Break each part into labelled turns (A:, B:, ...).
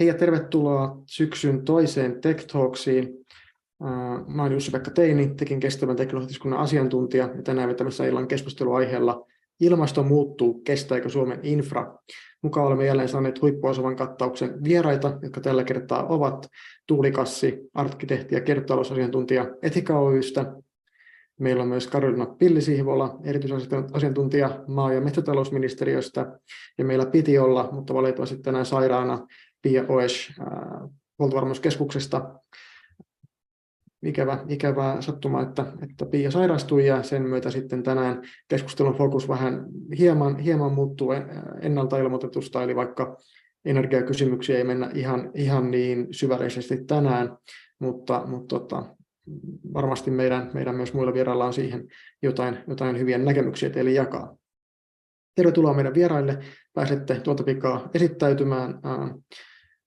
A: Hei ja tervetuloa syksyn toiseen Tech Talksiin. Mä olen Jussi-Pekka Teini, tekin kestävän teknologiskunnan asiantuntija, ja tänään vetämässä illan keskusteluaiheella Ilmasto muuttuu, kestääkö Suomen infra? Mukaan olemme jälleen saaneet huippuosavan kattauksen vieraita, jotka tällä kertaa ovat Tuuli Kassi, arkkitehti ja kiertotalousasiantuntija Etika Oystä. Meillä on myös Karolina Pillisihvola, erityisasiantuntija maa- ja metsätalousministeriöstä, ja meillä piti olla, mutta valitettavasti tänään sairaana Pia Oesh huoltovarmuuskeskuksesta. Ikävä, ikävää sattuma, että, että Pia sairastui ja sen myötä sitten tänään keskustelun fokus vähän hieman, hieman muuttuu ennalta ilmoitetusta, eli vaikka energiakysymyksiä ei mennä ihan, ihan niin syvällisesti tänään, mutta, mutta tota, varmasti meidän, meidän myös muilla vierailla on siihen jotain, jotain hyviä näkemyksiä teille jakaa. Tervetuloa meidän vieraille. Pääsette tuota pikaa esittäytymään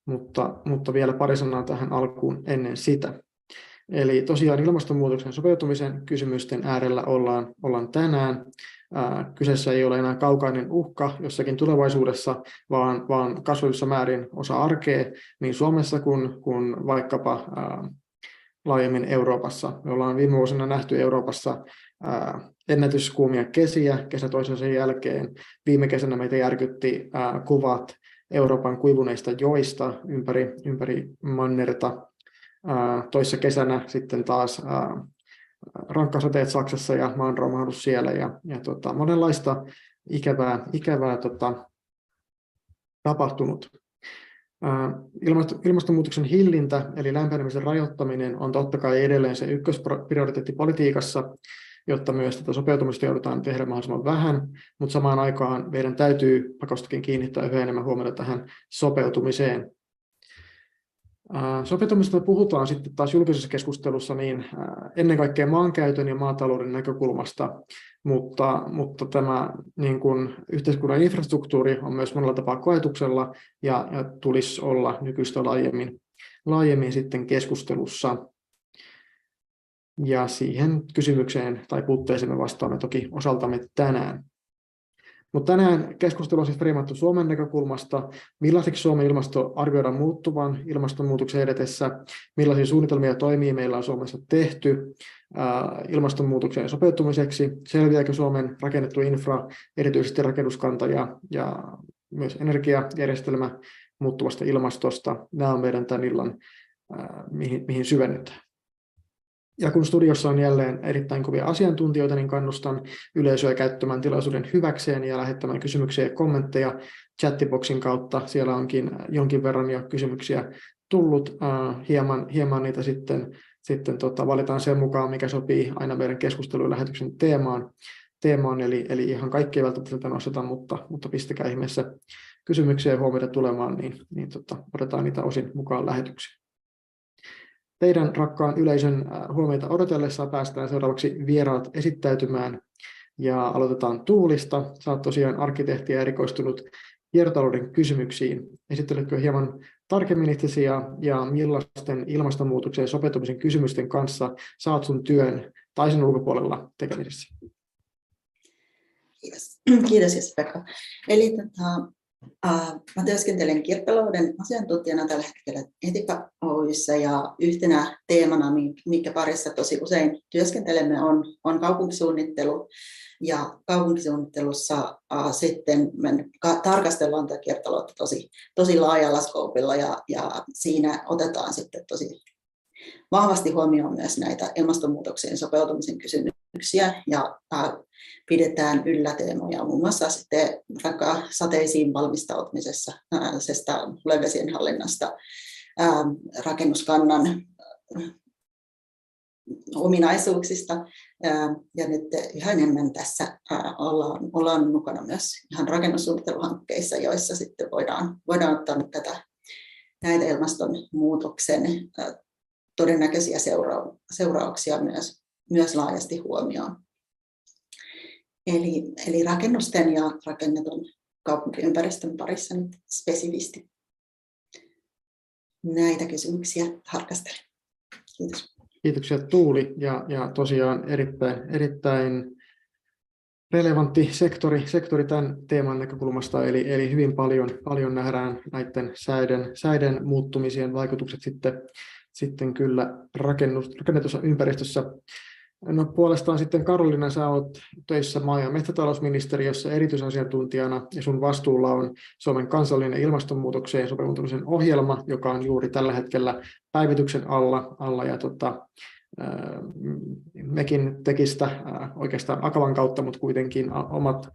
A: mutta, mutta vielä pari sanaa tähän alkuun ennen sitä. Eli tosiaan ilmastonmuutoksen sopeutumisen kysymysten äärellä ollaan, ollaan tänään. Ää, kyseessä ei ole enää kaukainen uhka jossakin tulevaisuudessa, vaan, vaan kasvavissa määrin osa arkea niin Suomessa kuin, kuin vaikkapa ää, laajemmin Euroopassa. Me ollaan viime vuosina nähty Euroopassa ää, ennätyskuumia kesiä kesä toisensa jälkeen. Viime kesänä meitä järkytti ää, kuvat Euroopan kuivuneista joista ympäri, ympäri mannerta. Toissa kesänä sitten taas rankkasateet Saksassa ja maanromahdus siellä ja, ja tota, monenlaista ikävää, ikävää tota, tapahtunut. Ilmastonmuutoksen hillintä eli lämpenemisen rajoittaminen on totta kai edelleen se ykkösprioriteetti politiikassa, jotta myös tätä sopeutumista joudutaan tehdä mahdollisimman vähän, mutta samaan aikaan meidän täytyy pakostakin kiinnittää yhä enemmän huomiota tähän sopeutumiseen. Sopeutumisesta puhutaan sitten taas julkisessa keskustelussa niin ennen kaikkea maankäytön ja maatalouden näkökulmasta, mutta, mutta tämä niin kuin yhteiskunnan infrastruktuuri on myös monella tapaa koetuksella ja, ja tulisi olla nykyistä laajemmin, laajemmin sitten keskustelussa. Ja siihen kysymykseen tai puutteeseen me vastaamme toki osaltamme tänään. Mutta tänään keskustelu on siis friimattu Suomen näkökulmasta, millaiseksi Suomen ilmasto arvioidaan muuttuvan ilmastonmuutoksen edetessä, millaisia suunnitelmia toimii meillä on Suomessa tehty ilmastonmuutokseen sopeutumiseksi, selviääkö Suomen rakennettu infra, erityisesti rakennuskanta ja, ja myös energiajärjestelmä muuttuvasta ilmastosta. Nämä on meidän tämän illan, mihin, mihin syvennytään. Ja kun studiossa on jälleen erittäin kovia asiantuntijoita, niin kannustan yleisöä käyttämään tilaisuuden hyväkseen ja lähettämään kysymyksiä ja kommentteja chattiboxin kautta. Siellä onkin jonkin verran jo kysymyksiä tullut. hieman, hieman niitä sitten, sitten tota, valitaan sen mukaan, mikä sopii aina meidän keskustelun lähetyksen teemaan. teemaan eli, eli ihan kaikki ei välttämättä nosteta, mutta, mutta pistäkää ihmeessä kysymyksiä ja huomioita tulemaan, niin, niin tota, otetaan niitä osin mukaan lähetyksiin. Teidän rakkaan yleisön huomiota odotellessa päästään seuraavaksi vieraat esittäytymään ja aloitetaan Tuulista. Sä oot tosiaan arkkitehti ja erikoistunut kiertotalouden kysymyksiin. Esitteletkö hieman tarkemmin itsesi ja, ja millaisten ilmastonmuutoksen ja sopeutumisen kysymysten kanssa saat sun työn tai sen ulkopuolella tekemisessä?
B: Kiitos, Kiitos Pekka. Eli tota, mä työskentelen kiertotalouden asiantuntijana tällä hetkellä Etika Oyssä ja yhtenä teemana, mikä parissa tosi usein työskentelemme, on, on kaupunkisuunnittelu. Ja kaupunkisuunnittelussa uh, sitten me tarkastellaan tätä kiertotaloutta tosi, tosi laajalla skoopilla ja, ja siinä otetaan sitten tosi vahvasti huomioon myös näitä ilmastonmuutokseen sopeutumisen kysymyksiä ja pidetään yllä teemoja muun muassa sitten vaikka sateisiin valmistautumisessa, hulevesien hallinnasta, rakennuskannan ominaisuuksista. Ja nyt yhä enemmän tässä ollaan, ollaan mukana myös ihan rakennussuunnitteluhankkeissa, joissa sitten voidaan, voidaan ottaa tätä, näitä ilmastonmuutoksen todennäköisiä seurauksia myös, myös laajasti huomioon. Eli, eli rakennusten ja rakennetun kaupunkiympäristön parissa nyt spesifisti näitä kysymyksiä tarkastelen. Kiitos.
A: Kiitoksia Tuuli ja, ja tosiaan erittäin, erittäin relevantti sektori, sektori tämän teeman näkökulmasta, eli, eli hyvin paljon, paljon nähdään näiden säiden, säiden muuttumisien vaikutukset sitten, sitten kyllä rakennetussa ympäristössä. No puolestaan sitten Karolina, sä olet töissä maa- ja metsätalousministeriössä erityisasiantuntijana ja sun vastuulla on Suomen kansallinen ilmastonmuutokseen sopeutumisen ohjelma, joka on juuri tällä hetkellä päivityksen alla, alla ja tota, mekin tekistä oikeastaan Akavan kautta, mutta kuitenkin omat,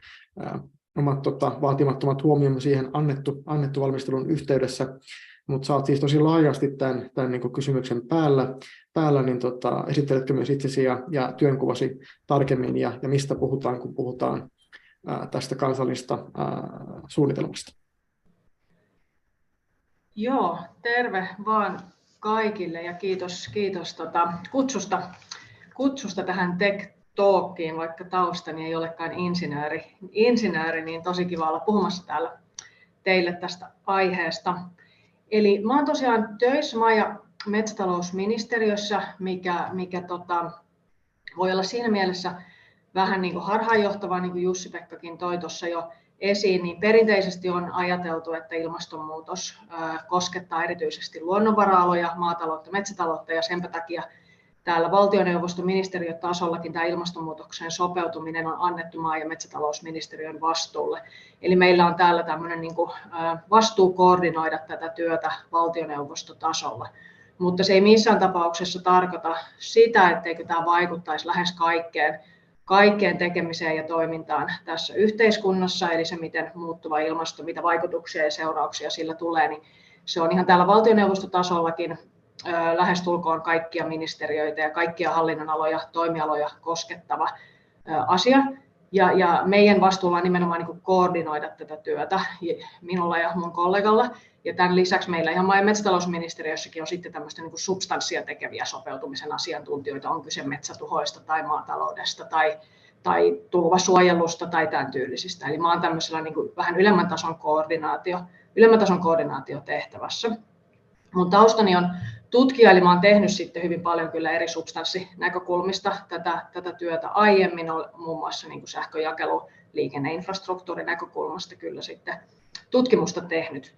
A: omat tota, vaatimattomat huomiomme siihen annettu, annettu valmistelun yhteydessä, mutta saat siis tosi laajasti tämän, tämän niin kysymyksen päällä, päällä niin tota, esitteletkö myös itsesi ja, ja työnkuvasi tarkemmin ja, ja mistä puhutaan, kun puhutaan ää, tästä kansallista ää, suunnitelmasta?
C: Joo, terve vaan kaikille ja kiitos, kiitos tota kutsusta, kutsusta tähän Tech Talkiin, vaikka taustani ei olekaan insinööri, insinööri, niin tosi kiva olla puhumassa täällä teille tästä aiheesta. Eli mä oon tosiaan töissä maa- ja metsätalousministeriössä, mikä, mikä tota, voi olla siinä mielessä vähän niin kuin harhaanjohtavaa, niin kuin Jussi-Pekkakin toi tuossa jo esiin, niin perinteisesti on ajateltu, että ilmastonmuutos koskettaa erityisesti luonnonvara-aloja, maataloutta, metsätaloutta ja sen takia täällä valtioneuvoston ministeriötasollakin tämä ilmastonmuutokseen sopeutuminen on annettu maa- ja metsätalousministeriön vastuulle. Eli meillä on täällä tämmöinen niin kuin vastuu koordinoida tätä työtä valtioneuvostotasolla. Mutta se ei missään tapauksessa tarkoita sitä, etteikö tämä vaikuttaisi lähes kaikkeen kaikkeen tekemiseen ja toimintaan tässä yhteiskunnassa, eli se, miten muuttuva ilmasto, mitä vaikutuksia ja seurauksia sillä tulee, niin se on ihan täällä valtioneuvostotasollakin lähestulkoon kaikkia ministeriöitä ja kaikkia hallinnonaloja, toimialoja koskettava asia. Ja, ja meidän vastuulla on nimenomaan niin koordinoida tätä työtä minulla ja mun kollegalla. Ja tämän lisäksi meillä ihan maa- ja metsätalousministeriössäkin on sitten tämmöistä niin substanssia tekeviä sopeutumisen asiantuntijoita, on kyse metsätuhoista tai maataloudesta tai, tai tulvasuojelusta tai tämän tyylisistä. Eli mä oon tämmöisellä niin vähän ylemmän tason, koordinaatio, ylemmän tason koordinaatiotehtävässä. Mun taustani on tutkija, eli oon tehnyt sitten hyvin paljon kyllä eri substanssinäkökulmista tätä, tätä työtä aiemmin, muun muassa niin kuin sähköjakelu, liikenneinfrastruktuurin näkökulmasta kyllä sitten tutkimusta tehnyt.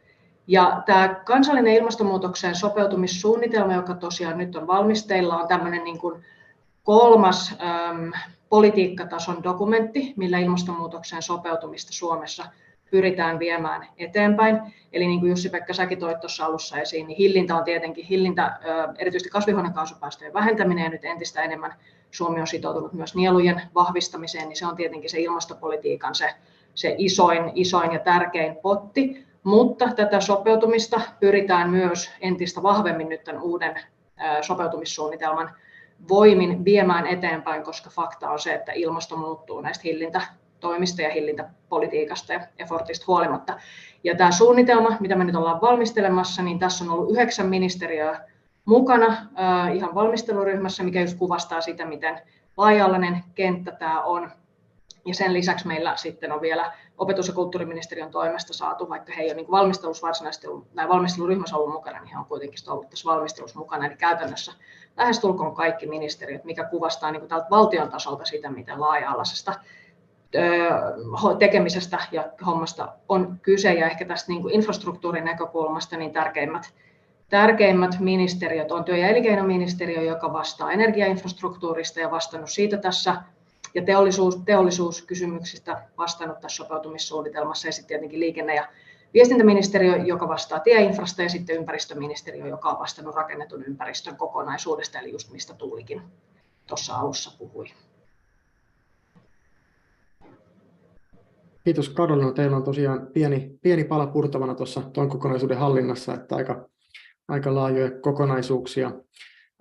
C: Ja tämä kansallinen ilmastonmuutokseen sopeutumissuunnitelma, joka tosiaan nyt on valmisteilla, on tämmöinen niin kuin kolmas äm, politiikkatason dokumentti, millä ilmastonmuutokseen sopeutumista Suomessa pyritään viemään eteenpäin. Eli niin kuin Jussi-Pekka säkin toit tuossa alussa esiin, niin hillintä on tietenkin hillintä, erityisesti kasvihuonekaasupäästöjen vähentäminen ja nyt entistä enemmän Suomi on sitoutunut myös nielujen vahvistamiseen, niin se on tietenkin se ilmastopolitiikan se, se isoin, isoin ja tärkein potti. Mutta tätä sopeutumista pyritään myös entistä vahvemmin nyt tämän uuden sopeutumissuunnitelman voimin viemään eteenpäin, koska fakta on se, että ilmasto muuttuu näistä hillintätoimista ja hillintäpolitiikasta ja effortista huolimatta. Ja tämä suunnitelma, mitä me nyt ollaan valmistelemassa, niin tässä on ollut yhdeksän ministeriöä mukana ihan valmisteluryhmässä, mikä just kuvastaa sitä, miten laaja-alainen kenttä tämä on. Ja sen lisäksi meillä sitten on vielä opetus- ja kulttuuriministeriön toimesta saatu, vaikka he ei ole niin valmistelussa varsinaisesti ollut, tai valmisteluryhmässä ollut mukana, niin he on kuitenkin ollut tässä valmistelussa mukana. Eli käytännössä lähestulkoon kaikki ministeriöt, mikä kuvastaa niin tältä valtion tasolta sitä, miten laaja-alaisesta tekemisestä ja hommasta on kyse. Ja ehkä tästä niin infrastruktuurin näkökulmasta niin tärkeimmät, tärkeimmät ministeriöt on työ- ja elinkeinoministeriö, joka vastaa energiainfrastruktuurista ja vastannut siitä tässä ja teollisuus, teollisuuskysymyksistä vastannut tässä sopeutumissuunnitelmassa ja sitten tietenkin liikenne- ja viestintäministeriö, joka vastaa tieinfrasta ja sitten ympäristöministeriö, joka on vastannut rakennetun ympäristön kokonaisuudesta, eli just mistä Tuulikin tuossa alussa puhui.
A: Kiitos Karolina. Teillä on tosiaan pieni, pieni pala purtavana tuossa tuon kokonaisuuden hallinnassa, että aika, aika laajoja kokonaisuuksia.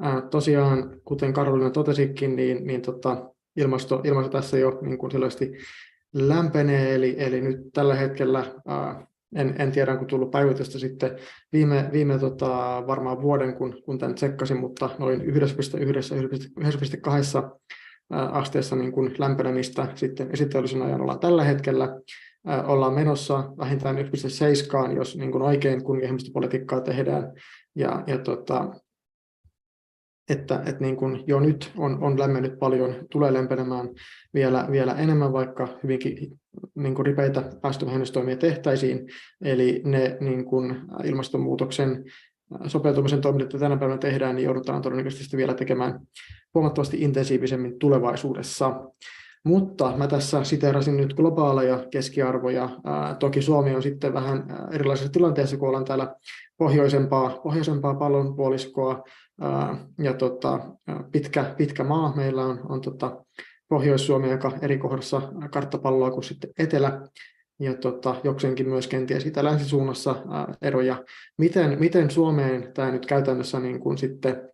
A: Ää, tosiaan, kuten Karolina totesikin, niin, niin tota, ilmasto, ilmasto tässä jo niin kuin selvästi lämpenee, eli, eli nyt tällä hetkellä ää, en, en tiedä, onko tullut päivitystä sitten viime, viime tota, varmaan vuoden, kun, kun tämän tsekkasin, mutta noin 1,1-1,2 asteessa niin kuin lämpenemistä sitten esiteollisen ajan ollaan tällä hetkellä. Ollaan menossa vähintään 1,7, jos niin kuin oikein kunnianhimoista politiikkaa tehdään. Ja, ja tota, että, että niin kuin jo nyt on, on lämmennyt paljon, tulee lämpenemään vielä, vielä enemmän, vaikka hyvinkin niin kuin ripeitä päästövähennystoimia tehtäisiin. Eli ne niin kuin ilmastonmuutoksen sopeutumisen toimet, joita tänä päivänä tehdään, niin joudutaan todennäköisesti vielä tekemään huomattavasti intensiivisemmin tulevaisuudessa. Mutta mä tässä siteerasin nyt globaaleja keskiarvoja. toki Suomi on sitten vähän erilaisessa tilanteessa, kun ollaan täällä pohjoisempaa, pohjoisempaa pallonpuoliskoa ja tota, pitkä, pitkä maa. Meillä on, on tota, Pohjois-Suomi aika eri kohdassa karttapalloa kuin sitten etelä ja tota, jokseenkin myös kenties itä länsisuunnassa eroja. Miten, miten Suomeen tämä nyt käytännössä niin kuin sitten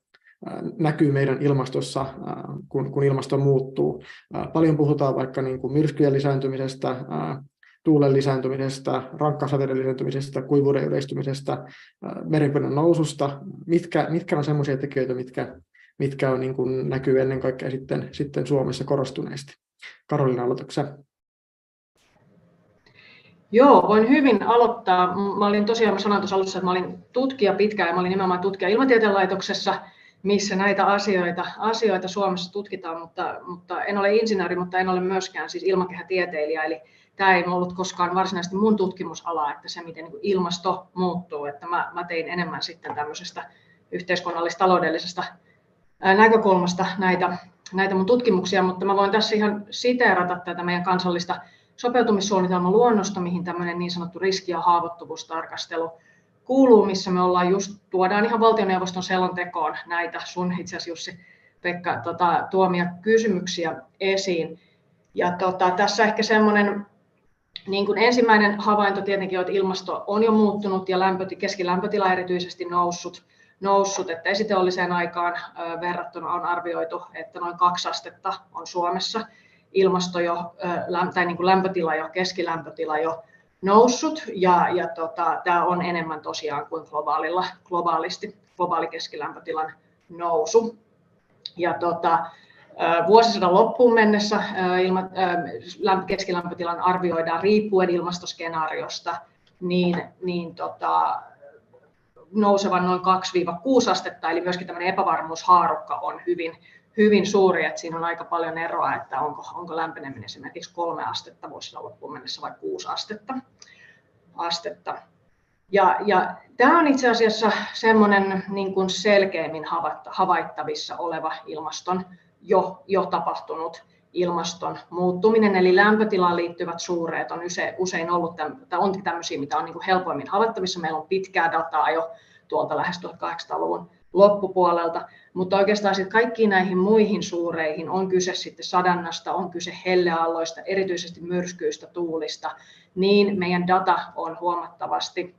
A: näkyy meidän ilmastossa, kun, kun ilmasto muuttuu. Paljon puhutaan vaikka niin kuin myrskyjen lisääntymisestä, tuulen lisääntymisestä, rankkasateiden lisääntymisestä, kuivuuden yleistymisestä, merenpinnan noususta. Mitkä, mitkä on sellaisia tekijöitä, mitkä, mitkä on, niin kuin näkyy ennen kaikkea sitten, sitten Suomessa korostuneesti? Karolina, aloitatko
C: Joo, voin hyvin aloittaa. Mä olin tosiaan, mä sanoin tuossa alussa, että mä olin tutkija pitkään ja mä olin nimenomaan tutkija ilmatieteen laitoksessa – missä näitä asioita, asioita Suomessa tutkitaan, mutta, mutta en ole insinööri, mutta en ole myöskään siis ilmakehätieteilijä, eli tämä ei ollut koskaan varsinaisesti mun tutkimusala, että se miten niin ilmasto muuttuu, että mä, mä tein enemmän sitten tämmöisestä yhteiskunnallis-taloudellisesta näkökulmasta näitä, näitä mun tutkimuksia, mutta mä voin tässä ihan siteerata tätä meidän kansallista sopeutumissuunnitelman luonnosta, mihin tämmöinen niin sanottu riski- ja haavoittuvuustarkastelu kuuluu, missä me ollaan just, tuodaan ihan valtioneuvoston selontekoon näitä sun itse asiassa Jussi Pekka tota, tuomia kysymyksiä esiin. Ja tota, tässä ehkä semmoinen niin kuin ensimmäinen havainto tietenkin on, että ilmasto on jo muuttunut ja lämpöti, keskilämpötila erityisesti noussut, noussut että esiteolliseen aikaan verrattuna on arvioitu, että noin kaksi astetta on Suomessa ilmasto jo, tai niin kuin lämpötila jo, keskilämpötila jo noussut ja, ja tota, tämä on enemmän tosiaan kuin globaalilla, globaalisti, globaali keskilämpötilan nousu. Ja tota, vuosisadan loppuun mennessä ilma, keskilämpötilan arvioidaan riippuen ilmastoskenaariosta niin, niin tota, nousevan noin 2-6 astetta, eli myöskin tämmöinen epävarmuushaarukka on hyvin, hyvin suuri, että siinä on aika paljon eroa, että onko, onko lämpeneminen esimerkiksi kolme astetta vuosina loppuun mennessä vai kuusi astetta. astetta. Ja, ja tämä on itse asiassa semmoinen niin kuin selkeimmin havaittavissa oleva ilmaston jo, jo tapahtunut ilmaston muuttuminen, eli lämpötilaan liittyvät suureet on usein ollut, tai on tämmöisiä, mitä on niin kuin helpoimmin havaittavissa. Meillä on pitkää dataa jo tuolta lähes 1800-luvun loppupuolelta, mutta oikeastaan sitten kaikkiin näihin muihin suureihin on kyse sitten sadannasta, on kyse hellealloista, erityisesti myrskyistä, tuulista, niin meidän data on huomattavasti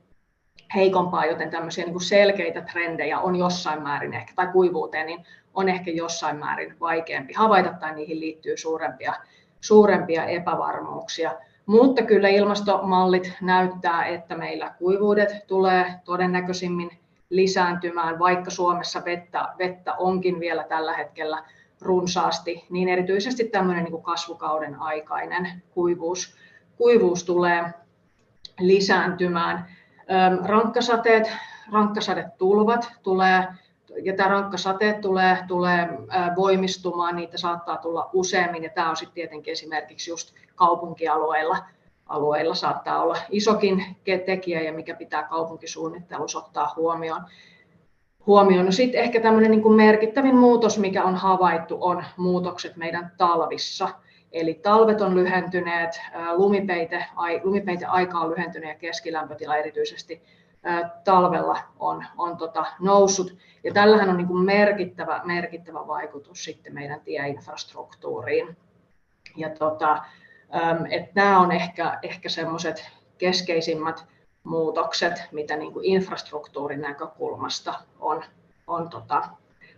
C: heikompaa, joten tämmöisiä niin kuin selkeitä trendejä on jossain määrin ehkä, tai kuivuuteen, niin on ehkä jossain määrin vaikeampi havaita tai niihin liittyy suurempia, suurempia epävarmuuksia. Mutta kyllä ilmastomallit näyttää, että meillä kuivuudet tulee todennäköisimmin lisääntymään, vaikka Suomessa vettä, vettä onkin vielä tällä hetkellä runsaasti, niin erityisesti tämmöinen niin kasvukauden aikainen kuivuus, kuivuus tulee lisääntymään. Rankkasateet, rankkasadetulvat tulee, ja tämä rankkasateet tulee, tulee voimistumaan, niitä saattaa tulla useammin, ja tämä on sitten tietenkin esimerkiksi just kaupunkialueilla alueilla saattaa olla isokin tekijä ja mikä pitää kaupunkisuunnittelussa ottaa huomioon. huomioon. No sitten ehkä tämmöinen niin kuin merkittävin muutos, mikä on havaittu, on muutokset meidän talvissa. Eli talvet on lyhentyneet, lumipeite, lumipeite aika on lyhentynyt ja keskilämpötila erityisesti talvella on, on tota noussut. Ja tällähän on niin kuin merkittävä, merkittävä vaikutus sitten meidän tieinfrastruktuuriin. Ja tota, että nämä on ehkä, ehkä semmoiset keskeisimmät muutokset, mitä niin kuin infrastruktuurin näkökulmasta on, on tota,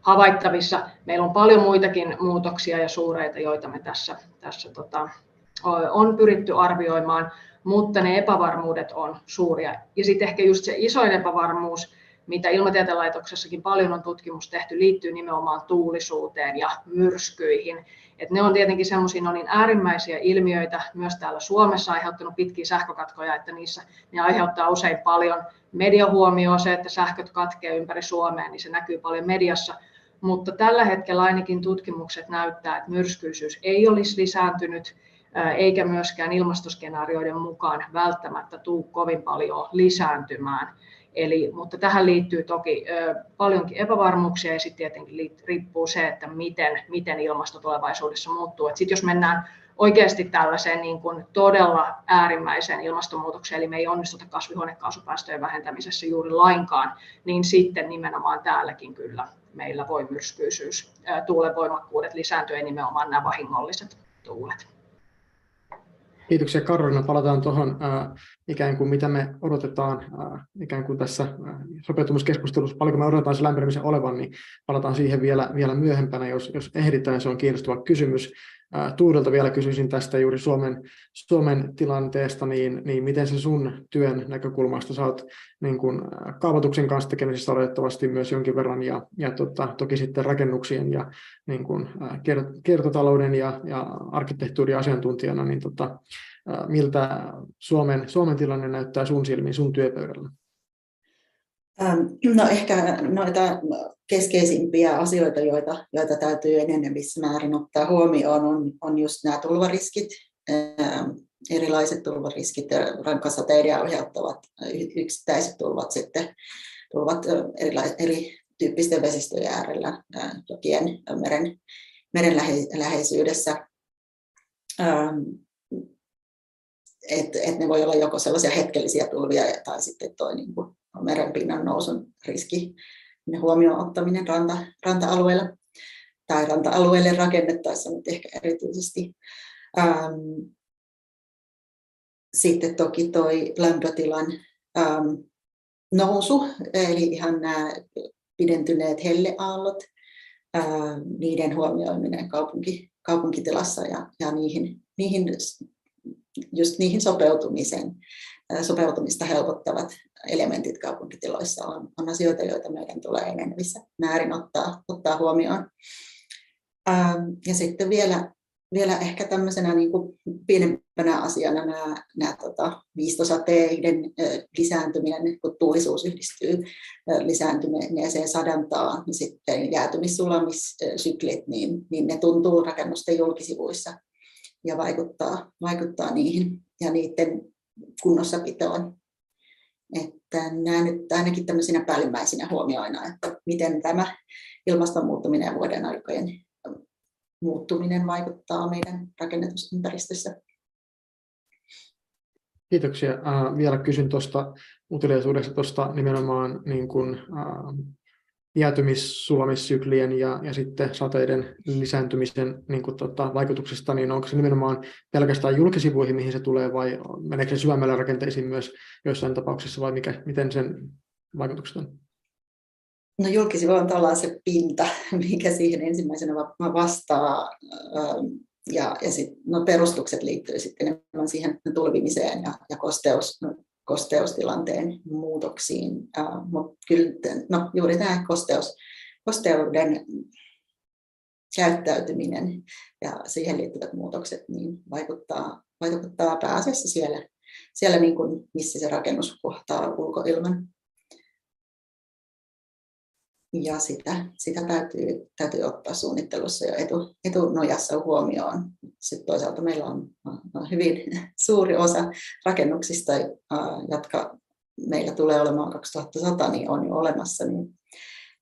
C: havaittavissa. Meillä on paljon muitakin muutoksia ja suureita, joita me tässä, tässä tota, on pyritty arvioimaan, mutta ne epävarmuudet on suuria. Ja sitten ehkä just se isoin epävarmuus, mitä Ilmatieteen laitoksessakin paljon on tutkimus tehty, liittyy nimenomaan tuulisuuteen ja myrskyihin. Et ne on tietenkin semmoisia no niin äärimmäisiä ilmiöitä myös täällä Suomessa aiheuttanut pitkiä sähkökatkoja, että niissä ne aiheuttaa usein paljon mediahuomioon se, että sähköt katkee ympäri Suomea, niin se näkyy paljon mediassa, mutta tällä hetkellä ainakin tutkimukset näyttää, että myrskyisyys ei olisi lisääntynyt, eikä myöskään ilmastoskenaarioiden mukaan välttämättä tule kovin paljon lisääntymään. Eli, mutta tähän liittyy toki ö, paljonkin epävarmuuksia ja sitten tietenkin riippuu se, että miten, miten ilmasto tulevaisuudessa muuttuu. Sitten jos mennään oikeasti tällaiseen niin kuin todella äärimmäiseen ilmastonmuutokseen, eli me ei onnistuta kasvihuonekaasupäästöjen vähentämisessä juuri lainkaan, niin sitten nimenomaan täälläkin kyllä meillä voi myrskyisyys, tuulen voimakkuudet lisääntyä nimenomaan nämä vahingolliset tuulet.
A: Kiitoksia Karolina. Palataan tuohon äh, ikään kuin mitä me odotetaan äh, ikään kuin tässä äh, sopeutumiskeskustelussa, paljonko me odotetaan se lämpenemisen olevan, niin palataan siihen vielä, vielä myöhempänä, jos, jos ehditään. Se on kiinnostava kysymys. Tuudelta vielä kysyisin tästä juuri Suomen, Suomen tilanteesta, niin, niin miten se sun työn näkökulmasta, sä oot niin kuin kaavoituksen kanssa tekemisissä oletettavasti myös jonkin verran ja, ja tota, toki sitten rakennuksien ja niin kuin, kiertotalouden ja, ja arkkitehtuurin asiantuntijana, niin tota, miltä Suomen, Suomen tilanne näyttää sun silmiin, sun työpöydällä?
B: No ehkä noita keskeisimpiä asioita, joita, joita täytyy enenevissä määrin ottaa huomioon, on, on just nämä tulvariskit, erilaiset tulvariskit, rankkasateiden aiheuttavat yksittäiset tulvat sitten, tulvat erilais, eri tyyppisten vesistöjen äärellä, jokien, meren, meren läheisyydessä. Että et ne voi olla joko sellaisia hetkellisiä tulvia tai sitten toi niin kuin merenpinnan nousun riski huomioon ottaminen ranta, ranta-alueella tai ranta-alueelle rakennettaessa nyt ehkä erityisesti. Ähm, sitten toki toi lämpötilan ähm, nousu, eli ihan nämä pidentyneet helleaallot, äh, niiden huomioiminen kaupunki, kaupunkitilassa ja, ja niihin, niihin, just niihin sopeutumisen, äh, sopeutumista helpottavat elementit kaupunkitiloissa on, on asioita, joita meidän tulee enenevissä määrin ottaa, ottaa huomioon. Ähm, ja sitten vielä, vielä ehkä tämmöisenä niin kuin pienempänä asiana nämä, nämä tota, viistosateiden lisääntyminen, kun tuulisuus yhdistyy lisääntyneeseen sadantaan, niin sitten jäätymissulamissyklit, niin, niin ne tuntuu rakennusten julkisivuissa ja vaikuttaa, vaikuttaa niihin ja niiden kunnossapitoon että nämä nyt ainakin tämmöisinä päällimmäisinä huomioina, että miten tämä ilmaston muuttuminen ja vuoden aikojen muuttuminen vaikuttaa meidän rakennetusympäristössä.
A: Kiitoksia. Äh, vielä kysyn tuosta uteliaisuudesta tuosta nimenomaan niin kuin, äh, jäätymissulamissyklien ja, ja sitten sateiden lisääntymisen niin kuin, tota, vaikutuksesta, niin onko se nimenomaan pelkästään julkisivuihin, mihin se tulee, vai meneekö se syvemmällä rakenteisiin myös joissain tapauksissa, vai mikä, miten sen vaikutukset on?
B: No julkisivu on tavallaan se pinta, mikä siihen ensimmäisenä vastaa, ähm, ja, ja sit, no perustukset liittyy sitten enemmän siihen tulvimiseen ja, ja kosteus, kosteustilanteen muutoksiin. Uh, Mutta kyllä no, juuri tämä kosteus, kosteuden käyttäytyminen ja siihen liittyvät muutokset niin vaikuttaa, vaikuttaa pääasiassa siellä, siellä niin kuin, missä se rakennus kohtaa ulkoilman ja sitä, sitä täytyy, täytyy ottaa suunnittelussa jo etu, etunojassa huomioon. Sitten toisaalta meillä on, hyvin suuri osa rakennuksista, jotka meillä tulee olemaan 2100, niin on jo olemassa, niin,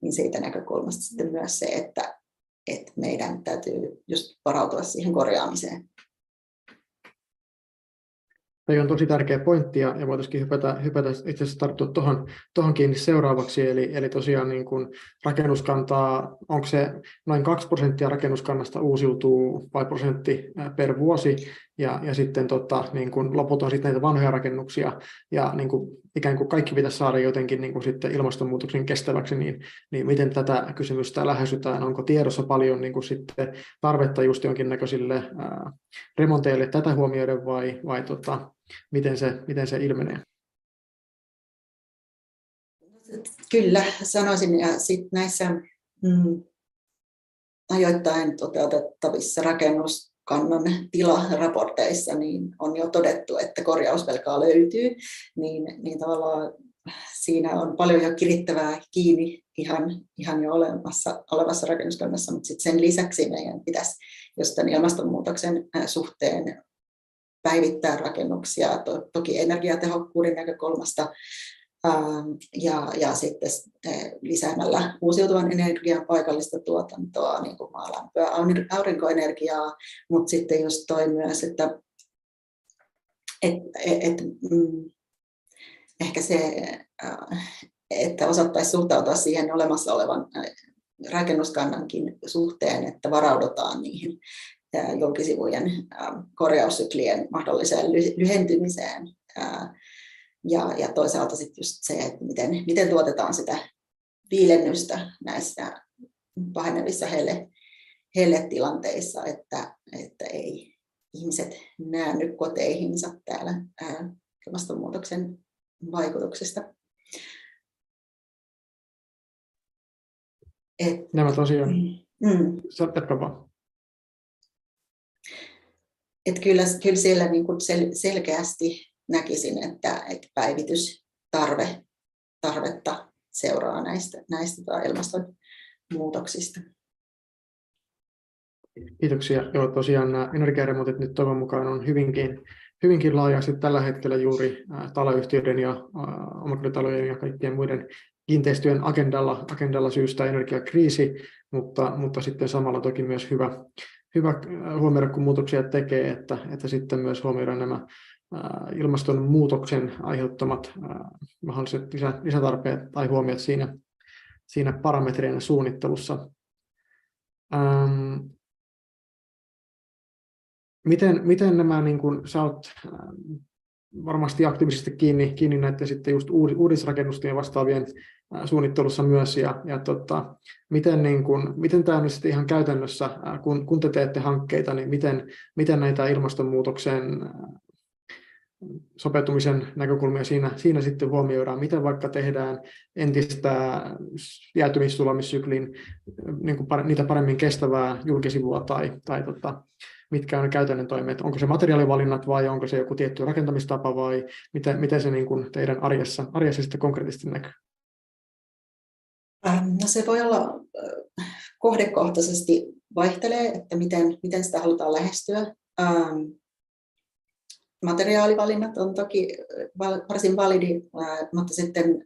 B: niin siitä näkökulmasta sitten myös se, että, että meidän täytyy just varautua siihen korjaamiseen.
A: Tämä on tosi tärkeä pointti ja, ja voitaisiin hypätä, hypätä itse asiassa tarttua tuohon, tuohon kiinni seuraavaksi. Eli, eli tosiaan niin kuin rakennuskantaa, onko se noin 2 prosenttia rakennuskannasta uusiutuu vai prosentti per vuosi ja, ja sitten tota, niin kuin loput on sitten näitä vanhoja rakennuksia ja niin kuin ikään kuin kaikki pitäisi saada jotenkin niin kuin sitten ilmastonmuutoksen kestäväksi, niin, niin miten tätä kysymystä lähestytään? Onko tiedossa paljon niin kuin sitten tarvetta just jonkinnäköisille ää, remonteille tätä huomioiden vai, vai tota, miten, se, miten se ilmenee?
B: Kyllä, sanoisin. Ja sitten näissä mm, ajoittain toteutettavissa rakennus kannan tilaraporteissa niin on jo todettu, että korjausvelkaa löytyy, niin, niin tavallaan siinä on paljon jo kirittävää kiinni ihan, ihan jo olemassa, olevassa rakennuskannassa, mutta sit sen lisäksi meidän pitäisi jos tämän ilmastonmuutoksen suhteen päivittää rakennuksia, to, toki energiatehokkuuden näkökulmasta, ja, ja sitten lisäämällä uusiutuvan energian paikallista tuotantoa, niin kuin maalämpöä, aurinkoenergiaa, mutta sitten just toi myös, että et, et, et, mm, ehkä se, että osattaisiin suhtautua siihen olemassa olevan rakennuskannankin suhteen, että varaudutaan niihin julkisivujen korjaussyklien mahdolliseen lyhentymiseen. Ja, ja toisaalta sitten just se, että miten, miten tuotetaan sitä viilennystä näissä pahenevissa helle, helle-tilanteissa, että, että ei ihmiset näänny koteihinsa täällä ilmastonmuutoksen vaikutuksista.
A: Et, Nämä tosiaan, mm. jatka vaan.
B: Et kyllä, kyllä siellä niin kuin sel, selkeästi näkisin, että, että päivitystarve tarvetta seuraa näistä, näistä ilmastonmuutoksista.
A: Kiitoksia. Joo, tosiaan nämä energiaremontit nyt toivon mukaan on hyvinkin, hyvinkin laajasti tällä hetkellä juuri taloyhtiöiden ja omakotitalojen ja kaikkien muiden kiinteistöjen agendalla, agendalla syystä energiakriisi, mutta, mutta sitten samalla toki myös hyvä, hyvä huomioida, kun muutoksia tekee, että, että sitten myös huomioida nämä ilmastonmuutoksen aiheuttamat mahdolliset lisä, lisätarpeet tai huomiot siinä, siinä parametrien suunnittelussa. Miten, miten nämä, niin kun, sä oot varmasti aktiivisesti kiinni, kiinni näiden sitten just uudisrakennusten ja vastaavien suunnittelussa myös, ja, ja tota, miten, niin kun, miten tämä nyt ihan käytännössä, kun, kun te teette hankkeita, niin miten, miten näitä ilmastonmuutoksen sopeutumisen näkökulmia siinä, siinä sitten huomioidaan, miten vaikka tehdään entistä jäätymissulamissyklin niin kuin niitä paremmin kestävää julkisivua tai, tai tota, mitkä on ne käytännön toimet, onko se materiaalivalinnat vai onko se joku tietty rakentamistapa vai miten, miten se niin kuin teidän arjessa, arjessa sitten konkreettisesti näkyy?
B: Ähm, no se voi olla kohdekohtaisesti vaihtelee, että miten, miten sitä halutaan lähestyä. Materiaalivalinnat on toki varsin validi, mutta sitten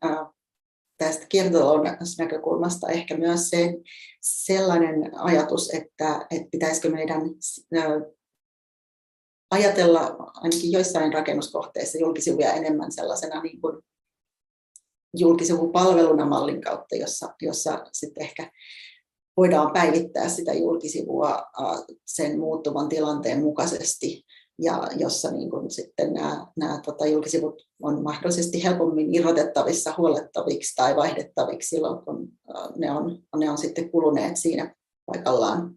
B: tästä kiertotalouden näkökulmasta ehkä myös se sellainen ajatus, että, että pitäisikö meidän ajatella ainakin joissain rakennuskohteissa julkisivuja enemmän sellaisena niin kuin julkisivupalveluna mallin kautta, jossa, jossa sitten ehkä voidaan päivittää sitä julkisivua sen muuttuvan tilanteen mukaisesti ja jossa niin kuin sitten nämä, nämä tota, julkisivut on mahdollisesti helpommin irrotettavissa, huolettaviksi tai vaihdettaviksi silloin, kun ne on, ne on sitten kuluneet siinä paikallaan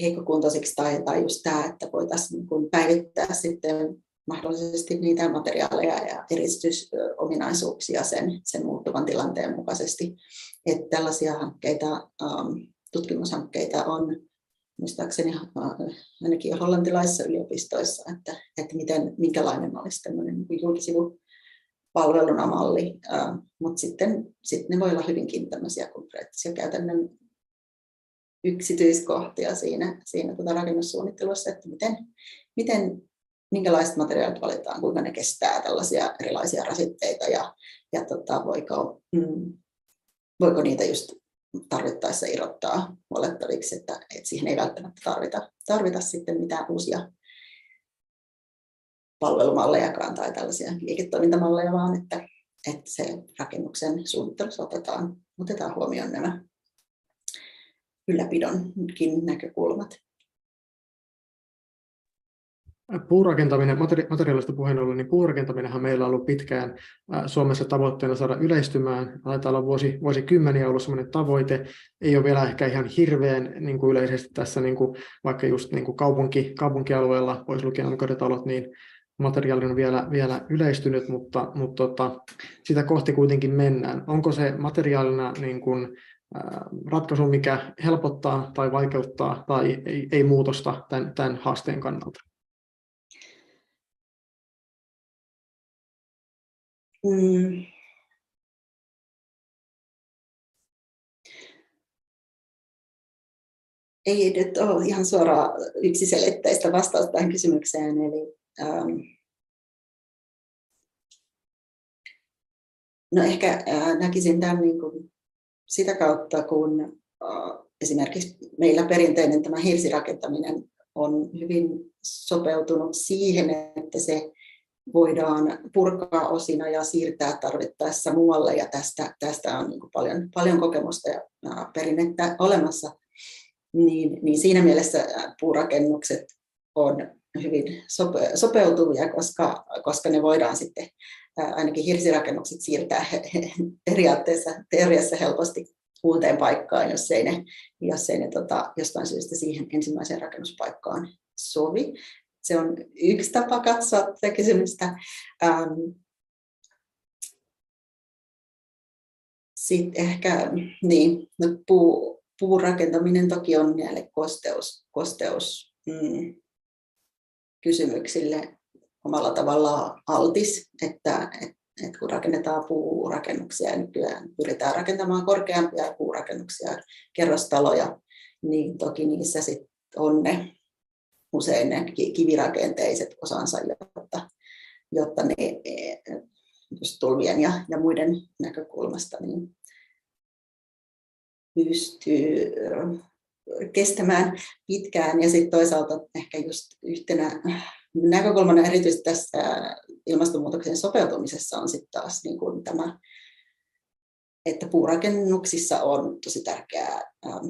B: heikkokuntoisiksi tai, tai just tämä, että voitaisiin niin kuin päivittää sitten mahdollisesti niitä materiaaleja ja eristysominaisuuksia sen, sen muuttuvan tilanteen mukaisesti. Että tällaisia hankkeita, tutkimushankkeita on muistaakseni ainakin hollantilaisissa yliopistoissa, että, että miten, minkälainen olisi tämmöinen niin julkisivu palveluna malli, mutta sitten, sitten ne voi olla hyvinkin tämmöisiä konkreettisia käytännön yksityiskohtia siinä, siinä tuota rakennussuunnittelussa, että miten, miten, minkälaiset materiaalit valitaan, kuinka ne kestää tällaisia erilaisia rasitteita ja, ja tota, voiko, mm, voiko niitä just tarvittaessa irrottaa huolettaviksi, että, että siihen ei välttämättä tarvita, tarvita sitten mitään uusia palvelumallejakaan tai tällaisia liiketoimintamalleja, vaan että, että se rakennuksen suunnittelussa otetaan, otetaan huomioon nämä ylläpidonkin näkökulmat.
A: Puurakentaminen, materiaalista puheen ollen, niin puurakentaminen meillä on ollut pitkään Suomessa tavoitteena saada yleistymään. Taitaa olla vuosi, vuosikymmeniä ollut sellainen tavoite. Ei ole vielä ehkä ihan hirveän niin kuin yleisesti tässä, niin kuin, vaikka just niin kuin kaupunki, kaupunkialueella, voisi lukea omakotitalot, niin materiaali on vielä, vielä yleistynyt, mutta, mutta tota, sitä kohti kuitenkin mennään. Onko se materiaalina niin kuin, ratkaisu, mikä helpottaa tai vaikeuttaa tai ei, ei muutosta tämän, tämän haasteen kannalta?
B: Mm. Ei nyt ole ihan suoraa yksiselitteistä vastausta tähän kysymykseen. Eli, ähm, no ehkä äh, näkisin tämän niin kuin sitä kautta, kun äh, esimerkiksi meillä perinteinen tämä hirsirakentaminen on hyvin sopeutunut siihen, että se voidaan purkaa osina ja siirtää tarvittaessa muualle. Ja tästä, tästä on niin paljon, paljon kokemusta ja perinnettä olemassa. Niin, niin siinä mielessä puurakennukset on hyvin sope, sopeutuvia, koska, koska ne voidaan sitten ainakin hirsirakennukset siirtää periaatteessa teoriassa helposti uuteen paikkaan, jos ei ne, jos ei ne tota, jostain syystä siihen ensimmäiseen rakennuspaikkaan sovi. Se on yksi tapa katsoa tätä kysymystä. Ähm, Sitten ehkä niin, no puu, puurakentaminen toki on näille kosteus, kosteus mm, kysymyksille omalla tavallaan altis, että, että että kun rakennetaan puurakennuksia ja nykyään pyritään rakentamaan korkeampia puurakennuksia, kerrostaloja, niin toki niissä sit on ne usein ne kivirakenteiset osansa, jotta, jotta ne just tulvien ja, ja muiden näkökulmasta niin pystyy kestämään pitkään. Ja sitten toisaalta ehkä just yhtenä näkökulmana erityisesti tässä ilmastonmuutoksen sopeutumisessa on sitten taas niin kuin tämä, että puurakennuksissa on tosi tärkeää ähm,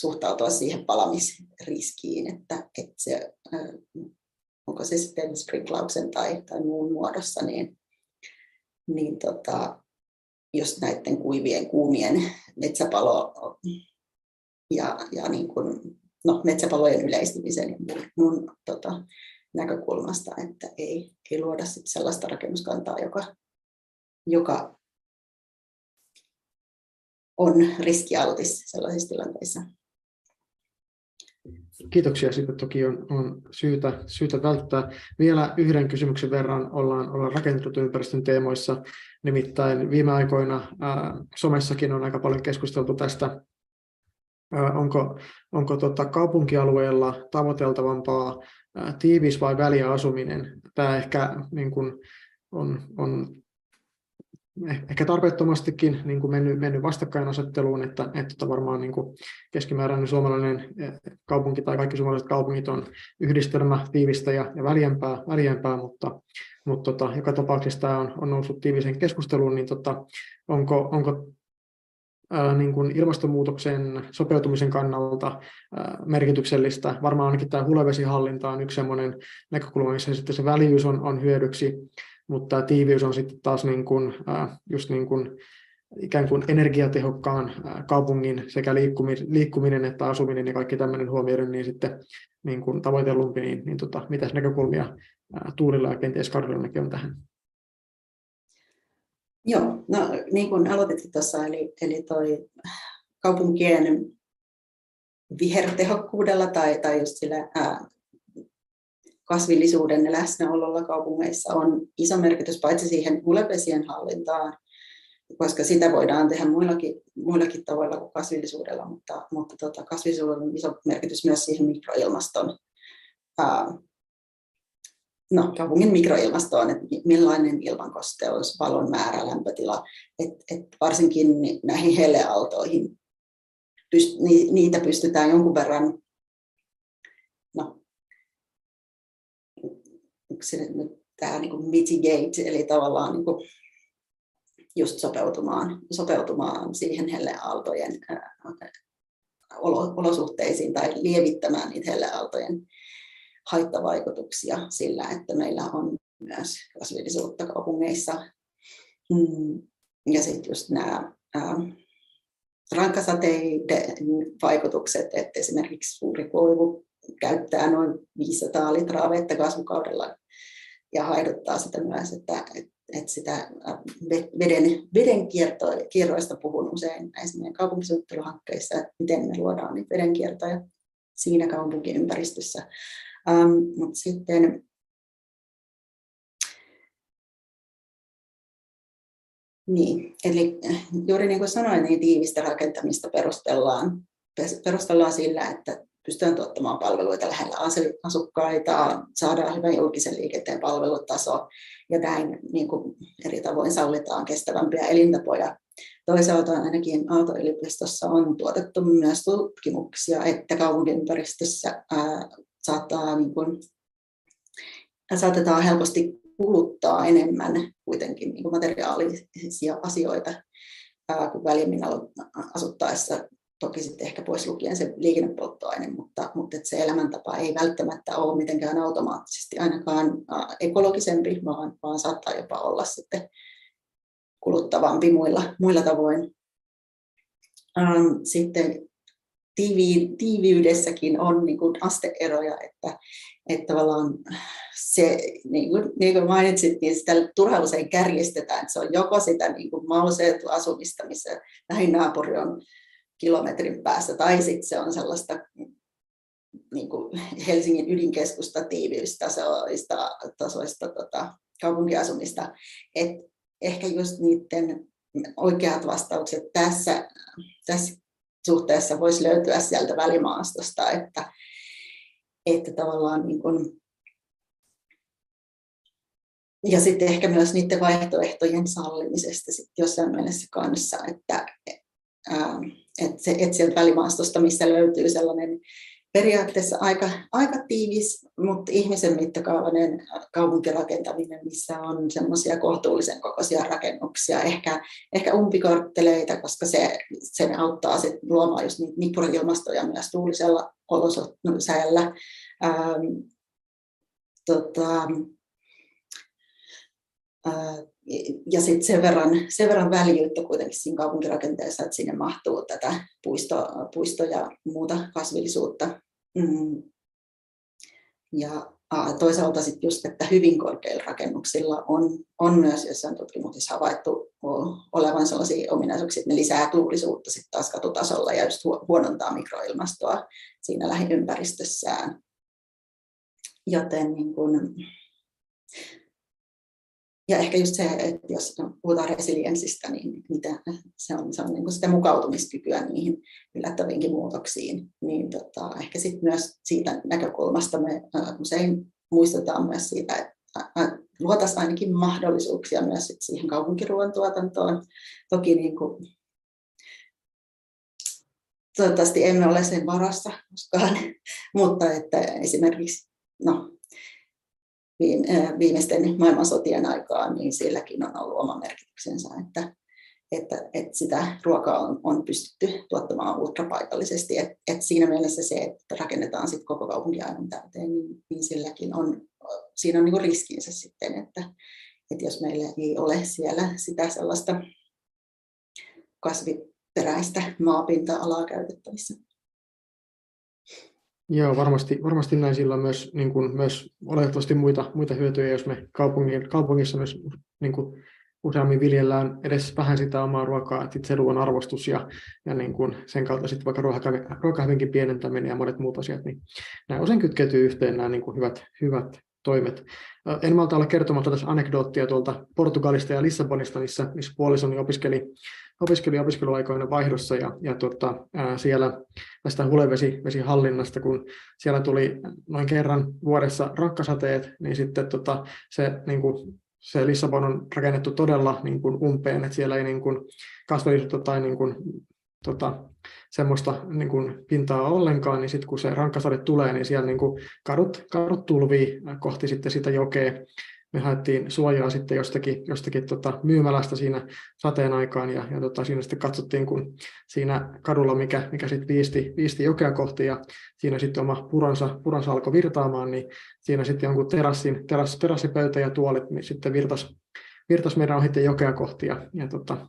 B: suhtautua siihen palamisriskiin, että, että se, onko se sitten sprinklauksen tai, tai muun muodossa, niin, niin tota, just näiden kuivien, kuumien metsäpalo ja, ja niin kuin, no, metsäpalojen yleistymisen ja muun, muun tota, näkökulmasta, että ei, ei luoda sit sellaista rakennuskantaa, joka, joka on riskialtis sellaisissa tilanteissa.
A: Kiitoksia. Sitten toki on, on syytä, syytä välttää. Vielä yhden kysymyksen verran ollaan, ollaan rakennettu ympäristön teemoissa. Nimittäin viime aikoina ää, somessakin on aika paljon keskusteltu tästä, ää, onko, onko tota kaupunkialueella tavoiteltavampaa tiivis vai väliasuminen. Tämä ehkä niin kuin on, on ehkä tarpeettomastikin niin kuin mennyt, mennyt vastakkainasetteluun, että, että tota varmaan niin kuin keskimääräinen suomalainen kaupunki tai kaikki suomalaiset kaupungit on yhdistelmä tiivistä ja, ja väljempää, väljempää, mutta, mutta tota, joka tapauksessa tämä on, on noussut tiiviseen keskusteluun, niin tota, onko, onko niin kuin ilmastonmuutoksen sopeutumisen kannalta merkityksellistä. Varmaan ainakin tämä hulevesihallinta on yksi sellainen näkökulma, missä sitten se väljyys on, on hyödyksi, mutta tämä tiiviys on sitten taas niin kuin, just niin kuin ikään kuin energiatehokkaan kaupungin sekä liikkuminen että asuminen ja kaikki tämmöinen huomioiden, niin sitten niin kuin tavoitellumpi, niin, niin tota, mitä näkökulmia Tuulilla ja kenties Karlillakin on tähän?
B: Joo, no niin kuin aloitetkin tuossa, eli, eli toi kaupunkien vihertehokkuudella tai, tai just sillä ää, kasvillisuuden läsnäololla kaupungeissa on iso merkitys paitsi siihen hulevesien hallintaan, koska sitä voidaan tehdä muillakin, muillakin tavoilla kuin kasvillisuudella, mutta, mutta tota, kasvillisuudella on iso merkitys myös siihen mikroilmaston ää, no, kaupungin mikroilmastoon, että millainen ilmankosteus, valon määrä, lämpötila, että et varsinkin näihin helleaaltoihin pyst, niitä pystytään jonkun verran, no, se nyt tämä niin mitigate, eli tavallaan niin kuin just sopeutumaan, sopeutumaan siihen helleaaltojen olosuhteisiin tai lievittämään niitä helleaaltojen haittavaikutuksia sillä, että meillä on myös kasvillisuutta kaupungeissa. Mm, ja sitten just nämä rankkasateiden vaikutukset, että esimerkiksi suuri koivu käyttää noin 500 litraa vettä kasvukaudella ja haiduttaa sitä myös, että, että sitä veden, veden kierroista puhun usein näissä meidän kaupunkisuunnitteluhankkeissa, että miten me luodaan niitä vedenkiertoja siinä kaupunkiympäristössä. Um, mutta sitten Niin, eli juuri niin kuin sanoin, niin tiivistä rakentamista perustellaan, perustellaan sillä, että pystytään tuottamaan palveluita lähellä asukkaita, saadaan hyvä julkisen liikenteen palvelutaso ja näin niin kuin eri tavoin sallitaan kestävämpiä elintapoja. Toisaalta ainakin Aalto-yliopistossa on tuotettu myös tutkimuksia, että kaupunkiympäristössä ää, saattaa, niin kuin, saatetaan helposti kuluttaa enemmän kuitenkin niin kuin materiaalisia asioita kuin väljemmin asuttaessa toki sitten ehkä pois lukien se liikennepolttoaine, mutta, mutta että se elämäntapa ei välttämättä ole mitenkään automaattisesti ainakaan ekologisempi, vaan, vaan saattaa jopa olla sitten kuluttavampi muilla, muilla tavoin. Sitten tiivi, tiiviydessäkin on niin kuin asteeroja, että, että tavallaan se, niin kuin, niin kuin mainitsit, niin sitä turha usein kärjestetään, että se on joko sitä niin kuin asumista, missä lähin naapuri on kilometrin päässä, tai sitten se on sellaista niin kuin Helsingin ydinkeskusta tiiviystasoista tasoista, tota, kaupunkiasumista. Et ehkä just niiden oikeat vastaukset tässä, tässä suhteessa voisi löytyä sieltä välimaastosta, että, että tavallaan niin kuin, ja sitten ehkä myös niiden vaihtoehtojen sallimisesta sit jossain mielessä kanssa, että, ää, että, että sieltä välimaastosta, missä löytyy sellainen periaatteessa aika, aika tiivis, mutta ihmisen mittakaavainen kaupunkirakentaminen, missä on semmoisia kohtuullisen kokoisia rakennuksia, ehkä, ehkä umpikortteleita, koska se, sen auttaa sit luomaan just niitä mikroilmastoja myös tuulisella olosäellä. Ähm, tota, äh, ja sitten sen verran, sen verran väljyyttä kuitenkin siinä kaupunkirakenteessa, että sinne mahtuu tätä puisto, puisto ja muuta kasvillisuutta. Mm. Ja toisaalta sitten just, että hyvin korkeilla rakennuksilla on, on myös jossain tutkimuksissa havaittu olevan sellaisia ominaisuuksia, että ne lisää tuulisuutta sitten taas katutasolla ja just huonontaa mikroilmastoa siinä lähiympäristössään. Joten niin kun, ja ehkä just se, että jos puhutaan resilienssistä, niin mitä, se on, se on niin sitä mukautumiskykyä niihin yllättäviinkin muutoksiin. Niin tota, ehkä sit myös siitä näkökulmasta me usein muistetaan myös siitä, että luotaisiin ainakin mahdollisuuksia myös sit siihen kaupunkiruoantuotantoon. Toki niin kuin, toivottavasti emme ole sen varassa koskaan, mutta että esimerkiksi no, viimeisten maailmansotien aikaan, niin silläkin on ollut oma merkityksensä, että, että, että sitä ruokaa on, on pystytty tuottamaan ultrapaikallisesti. Et, et siinä mielessä se, että rakennetaan sit koko kaupunki aivan täyteen, niin, niin silläkin on, siinä on niin riskinsä sitten, että, että jos meillä ei ole siellä sitä sellaista kasviperäistä maapinta-alaa käytettävissä.
A: Joo, varmasti, varmasti näin sillä on myös, niin kuin, myös oletettavasti muita, muita hyötyjä, jos me kaupungin, kaupungissa myös niin kuin, useammin viljellään edes vähän sitä omaa ruokaa, että se ruoan arvostus ja, ja niin kuin sen kautta sitten vaikka ruokahävinkin pienentäminen ja monet muut asiat, niin nämä usein kytkeytyy yhteen nämä niin kuin hyvät, hyvät toimet. En malta olla kertomatta tässä anekdoottia tuolta Portugalista ja Lissabonista, missä, missä puolisoni opiskeli, opiskeli opiskeluaikoina vaihdossa ja, ja tuota, ää, siellä tästä hulevesihallinnasta, kun siellä tuli noin kerran vuodessa rakkasateet, niin sitten tota, se, niin kuin, se Lissabon on rakennettu todella niin kuin umpeen, että siellä ei niin kuin, kasvillisuutta tai niin kuin, tota, semmoista niin kuin pintaa ollenkaan, niin sitten kun se rankkasade tulee, niin siellä niin kuin kadut, kadut tulvii kohti sitten sitä jokea. Me haettiin suojaa sitten jostakin, jostakin tota myymälästä siinä sateen aikaan ja, ja tota, siinä sitten katsottiin, kun siinä kadulla, mikä, mikä sitten viisti, viisti jokea kohti ja siinä sitten oma puronsa, puronsa alkoi virtaamaan, niin siinä sitten jonkun terassin, terass, terassipöytä ja tuolit niin sitten virtas, virtas meidän ohitte jokea kohti ja, ja tota,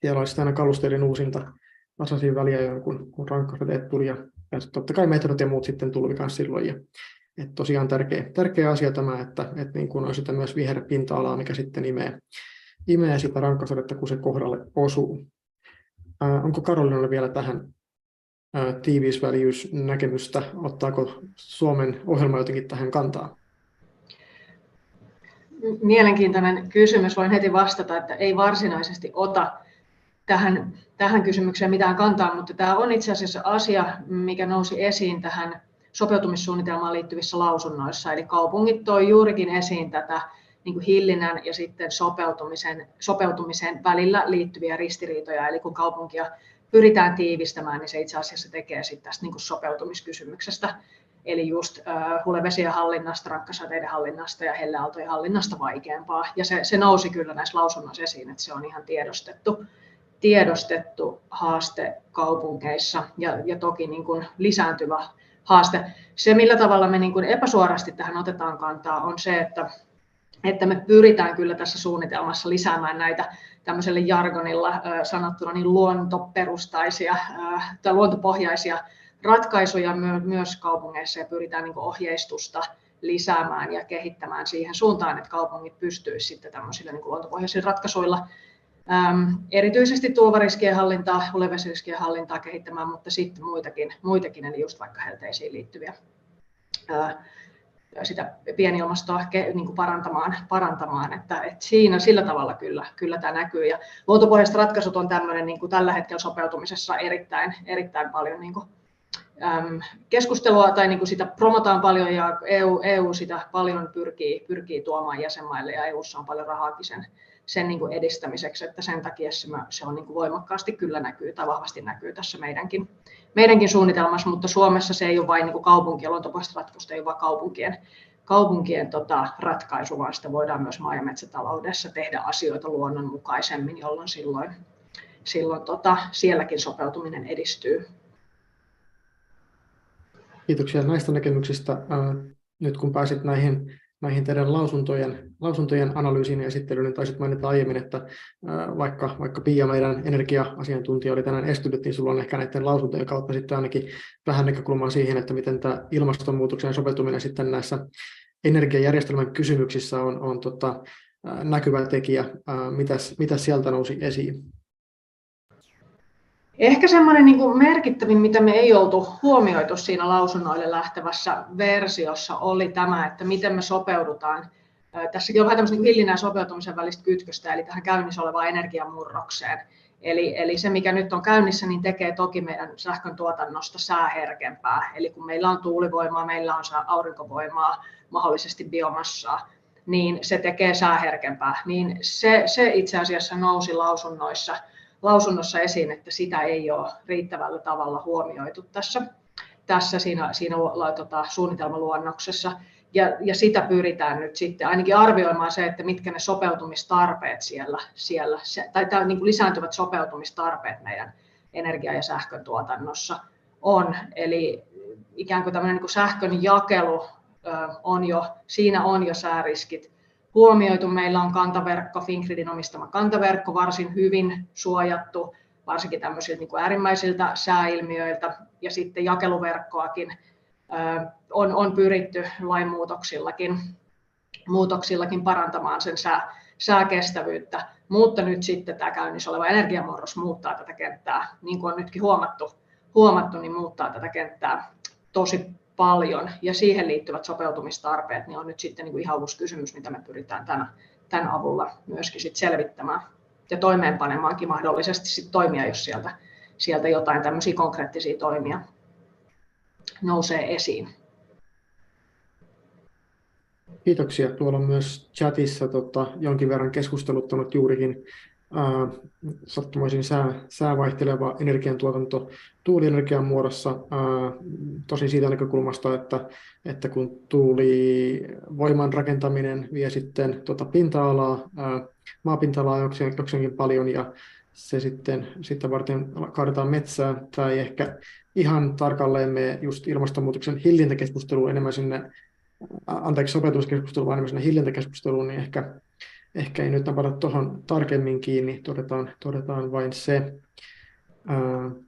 A: siellä olisi aina kalusteiden uusinta tasaisia väliä, kun, kun rankkasateet tuli ja, ja totta kai metrot ja muut sitten tuli myös silloin. Ja, et tosiaan tärkeä, tärkeä asia tämä, että, että niin kun on sitä myös viherpinta-alaa, mikä sitten imee, imee sitä rankkasadetta, kun se kohdalle osuu. Ää, onko Karolinalle vielä tähän ää? Ottaako Suomen ohjelma jotenkin tähän kantaa?
C: mielenkiintoinen kysymys. Voin heti vastata, että ei varsinaisesti ota tähän, tähän kysymykseen mitään kantaa, mutta tämä on itse asiassa asia, mikä nousi esiin tähän sopeutumissuunnitelmaan liittyvissä lausunnoissa. Eli kaupungit toi juurikin esiin tätä niin kuin hillinnän ja sitten sopeutumisen, sopeutumisen välillä liittyviä ristiriitoja. Eli kun kaupunkia pyritään tiivistämään, niin se itse asiassa tekee sitten tästä niin kuin sopeutumiskysymyksestä eli just uh, hulevesien hallinnasta, rakkasateiden hallinnasta ja helleaaltojen hallinnasta vaikeampaa. Ja se, se nousi kyllä näissä lausunnoissa esiin, että se on ihan tiedostettu, tiedostettu haaste kaupungeissa ja, ja toki niin kuin lisääntyvä haaste. Se, millä tavalla me niin kuin epäsuorasti tähän otetaan kantaa, on se, että, että me pyritään kyllä tässä suunnitelmassa lisäämään näitä tämmöisellä jargonilla sanottuna niin luontoperustaisia tai luontopohjaisia ratkaisuja myös kaupungeissa ja pyritään niin ohjeistusta lisäämään ja kehittämään siihen suuntaan, että kaupungit pystyisivät sitten tämmöisillä niin luontopohjaisilla ratkaisuilla äm, erityisesti tulvariskien hallintaa, hulevesiriskien hallintaa kehittämään, mutta sitten muitakin, muitakin eli just vaikka helteisiin liittyviä ää, sitä pienilmastoa niin kuin parantamaan, parantamaan että, että siinä sillä tavalla kyllä, kyllä tämä näkyy. Ja luontopohjaiset ratkaisut on tämmöinen niin kuin tällä hetkellä sopeutumisessa erittäin, erittäin paljon niin kuin keskustelua tai niin kuin sitä promotaan paljon ja EU, EU sitä paljon pyrkii, pyrkii tuomaan jäsenmaille ja EUssa on paljon rahaakin sen, sen niin kuin edistämiseksi, että sen takia se, se on niin kuin voimakkaasti kyllä näkyy tai vahvasti näkyy tässä meidänkin, meidänkin suunnitelmassa, mutta Suomessa se ei ole vain niin kaupunkien, luontopohjaiset ratkaisut ei ole vain kaupunkien, kaupunkien tota, ratkaisu, vaan sitä voidaan myös maa- ja metsätaloudessa tehdä asioita luonnonmukaisemmin, jolloin silloin, silloin tota, sielläkin sopeutuminen edistyy.
A: Kiitoksia näistä näkemyksistä. Nyt kun pääsit näihin, näihin teidän lausuntojen, lausuntojen analyysiin ja esittelyyn, niin taisit mainita aiemmin, että vaikka, vaikka Pia, meidän energia-asiantuntija, oli tänään estynyt, niin sulla on ehkä näiden lausuntojen kautta sitten ainakin vähän näkökulmaa siihen, että miten tämä ilmastonmuutoksen sopeutuminen sitten näissä energiajärjestelmän kysymyksissä on, on tota, näkyvä tekijä. Mitäs, sieltä nousi esiin?
C: Ehkä semmoinen niin merkittävin, mitä me ei oltu huomioitu siinä lausunnoille lähtevässä versiossa, oli tämä, että miten me sopeudutaan. Tässäkin on vähän tämmöistä niin hillinnän sopeutumisen välistä kytköstä, eli tähän käynnissä olevaan energiamurrokseen. Eli, eli se, mikä nyt on käynnissä, niin tekee toki meidän sähkön tuotannosta sääherkempää. Eli kun meillä on tuulivoimaa, meillä on aurinkovoimaa, mahdollisesti biomassaa, niin se tekee sääherkempää. Niin se, se itse asiassa nousi lausunnoissa – lausunnossa esiin, että sitä ei ole riittävällä tavalla huomioitu tässä, tässä siinä, siinä tota, suunnitelmaluonnoksessa. Ja, ja sitä pyritään nyt sitten ainakin arvioimaan se, että mitkä ne sopeutumistarpeet siellä, siellä se, tai tämä niin kuin lisääntyvät sopeutumistarpeet meidän energia- ja sähkön tuotannossa on. Eli ikään kuin tämmöinen niin kuin sähkön jakelu on jo, siinä on jo sääriskit huomioitu. Meillä on kantaverkko, Fingridin omistama kantaverkko, varsin hyvin suojattu, varsinkin tämmöisiltä niin kuin äärimmäisiltä sääilmiöiltä. Ja sitten jakeluverkkoakin on, on pyritty lainmuutoksillakin muutoksillakin parantamaan sen sää, sääkestävyyttä, mutta nyt sitten tämä käynnissä oleva energiamurros muuttaa tätä kenttää, niin kuin on nytkin huomattu, huomattu niin muuttaa tätä kenttää tosi paljon ja siihen liittyvät sopeutumistarpeet niin on nyt sitten niin kuin ihan uusi kysymys, mitä me pyritään tämän, tämän avulla myöskin sit selvittämään ja toimeenpanemaankin mahdollisesti sit toimia, jos sieltä, sieltä jotain tämmöisiä konkreettisia toimia nousee esiin.
A: Kiitoksia. Tuolla on myös chatissa tota, jonkin verran keskusteluttanut juurikin sattumoisin sää, säävaihteleva energiantuotanto tuulienergian muodossa, tosi siitä näkökulmasta, että, että kun tuulivoiman rakentaminen vie sitten tuota pinta-alaa, maapinta-alaa jokseenkin paljon ja se sitten, sitten varten kaadetaan metsää. Tai ehkä ihan tarkalleen me just ilmastonmuutoksen hillintäkeskusteluun enemmän sinne, anteeksi sopeutumiskeskusteluun, vaan enemmän sinne hillintäkeskusteluun, niin ehkä ehkä ei nyt napata tuohon tarkemmin kiinni, todetaan, todetaan vain se.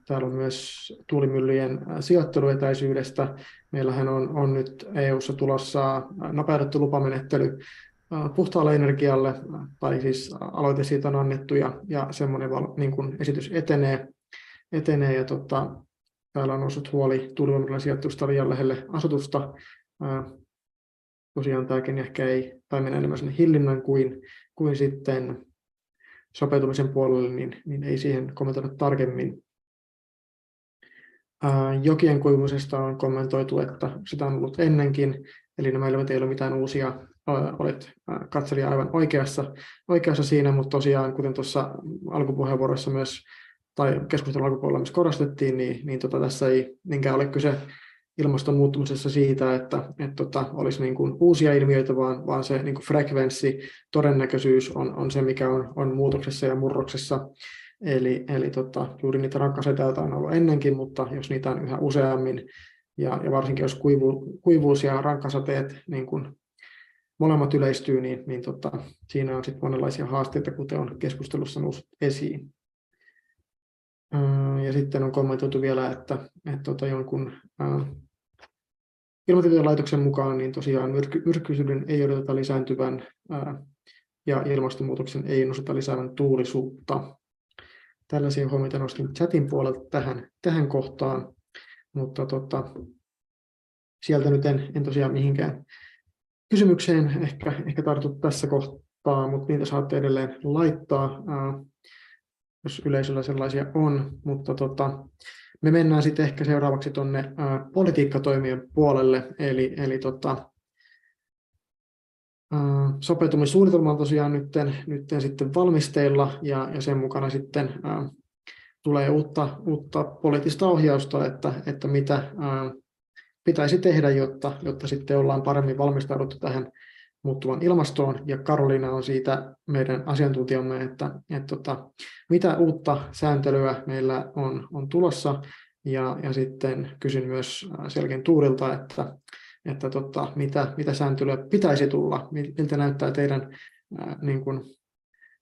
A: Täällä on myös tuulimyllyjen sijoitteluetäisyydestä. Meillähän on, on nyt EU-ssa tulossa nopeutettu lupamenettely puhtaalle energialle, tai siis aloite siitä on annettu ja, ja semmoinen niin kuin esitys etenee. etenee ja tota, täällä on noussut huoli tuulivoimalla sijoittusta liian lähelle asutusta tosiaan tämäkin ehkä ei, tai mennä enemmän sinne hillinnän kuin, kuin sitten sopeutumisen puolelle, niin, niin ei siihen kommentoida tarkemmin. Jokien kuivumisesta on kommentoitu, että sitä on ollut ennenkin, eli nämä ilmiöt ei ole mitään uusia, olet katselija aivan oikeassa, oikeassa siinä, mutta tosiaan, kuten tuossa alkupuheenvuorossa myös, tai keskustelun alkupuolella myös korostettiin, niin, niin tota, tässä ei niinkään ole kyse ilmaston muuttumisessa siitä, että, että tota, olisi niin kuin uusia ilmiöitä, vaan, vaan se niin kuin frekvenssi, todennäköisyys on, on se, mikä on, on muutoksessa ja murroksessa. Eli, eli tota, juuri niitä rankkasateita on ollut ennenkin, mutta jos niitä on yhä useammin, ja, ja varsinkin jos kuivu, kuivuus ja rankkasateet niin kuin molemmat yleistyy, niin, niin tota, siinä on sitten monenlaisia haasteita, kuten on keskustelussa noussut esiin. Ja sitten on kommentoitu vielä, että, että tota jonkun Ilmatieteen laitoksen mukaan niin tosiaan myrky, myrkkyisyyden ei odoteta lisääntyvän ää, ja ilmastonmuutoksen ei ennusteta lisäävän tuulisuutta. Tällaisia huomioita nostin chatin puolelta tähän, tähän kohtaan, mutta tota, sieltä nyt en, en tosiaan mihinkään kysymykseen ehkä, ehkä tartu tässä kohtaa, mutta niitä saatte edelleen laittaa, ää, jos yleisöllä sellaisia on. Mutta tota, me mennään sitten ehkä seuraavaksi tuonne politiikkatoimien puolelle, eli, eli tota, sopeutumissuunnitelma on tosiaan nytten, nytten sitten valmisteilla ja, ja sen mukana sitten tulee uutta, uutta poliittista ohjausta, että, että mitä pitäisi tehdä, jotta, jotta sitten ollaan paremmin valmistauduttu tähän muuttuvan ilmastoon, ja Karoliina on siitä meidän asiantuntijamme, että, että, että tota, mitä uutta sääntelyä meillä on, on tulossa, ja, ja sitten kysyn myös Selken Tuurilta, että, että tota, mitä, mitä sääntelyä pitäisi tulla, miltä näyttää teidän ää, niin kuin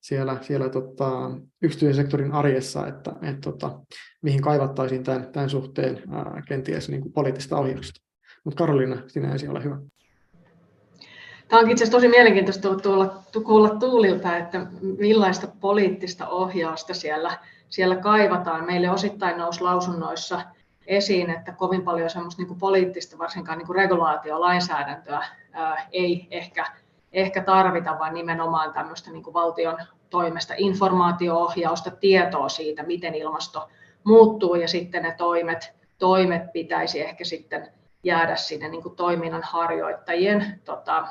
A: siellä, siellä tota, yksityisen sektorin arjessa, että, että tota, mihin kaivattaisiin tämän, tämän suhteen ää, kenties niin kuin poliittista ohjausta. Mutta Karoliina, sinä ensin ole hyvä.
C: Tämä onkin itse asiassa tosi mielenkiintoista tulla, kuulla Tuulilta, että millaista poliittista ohjausta siellä, siellä kaivataan. Meille osittain nousi lausunnoissa esiin, että kovin paljon semmoista niin kuin poliittista, varsinkaan niin kuin regulaatiolainsäädäntöä ää, ei ehkä, ehkä tarvita, vaan nimenomaan tämmöistä niin kuin valtion toimesta informaatio-ohjausta, tietoa siitä, miten ilmasto muuttuu ja sitten ne toimet, toimet pitäisi ehkä sitten jäädä sinne niin kuin toiminnan harjoittajien tota,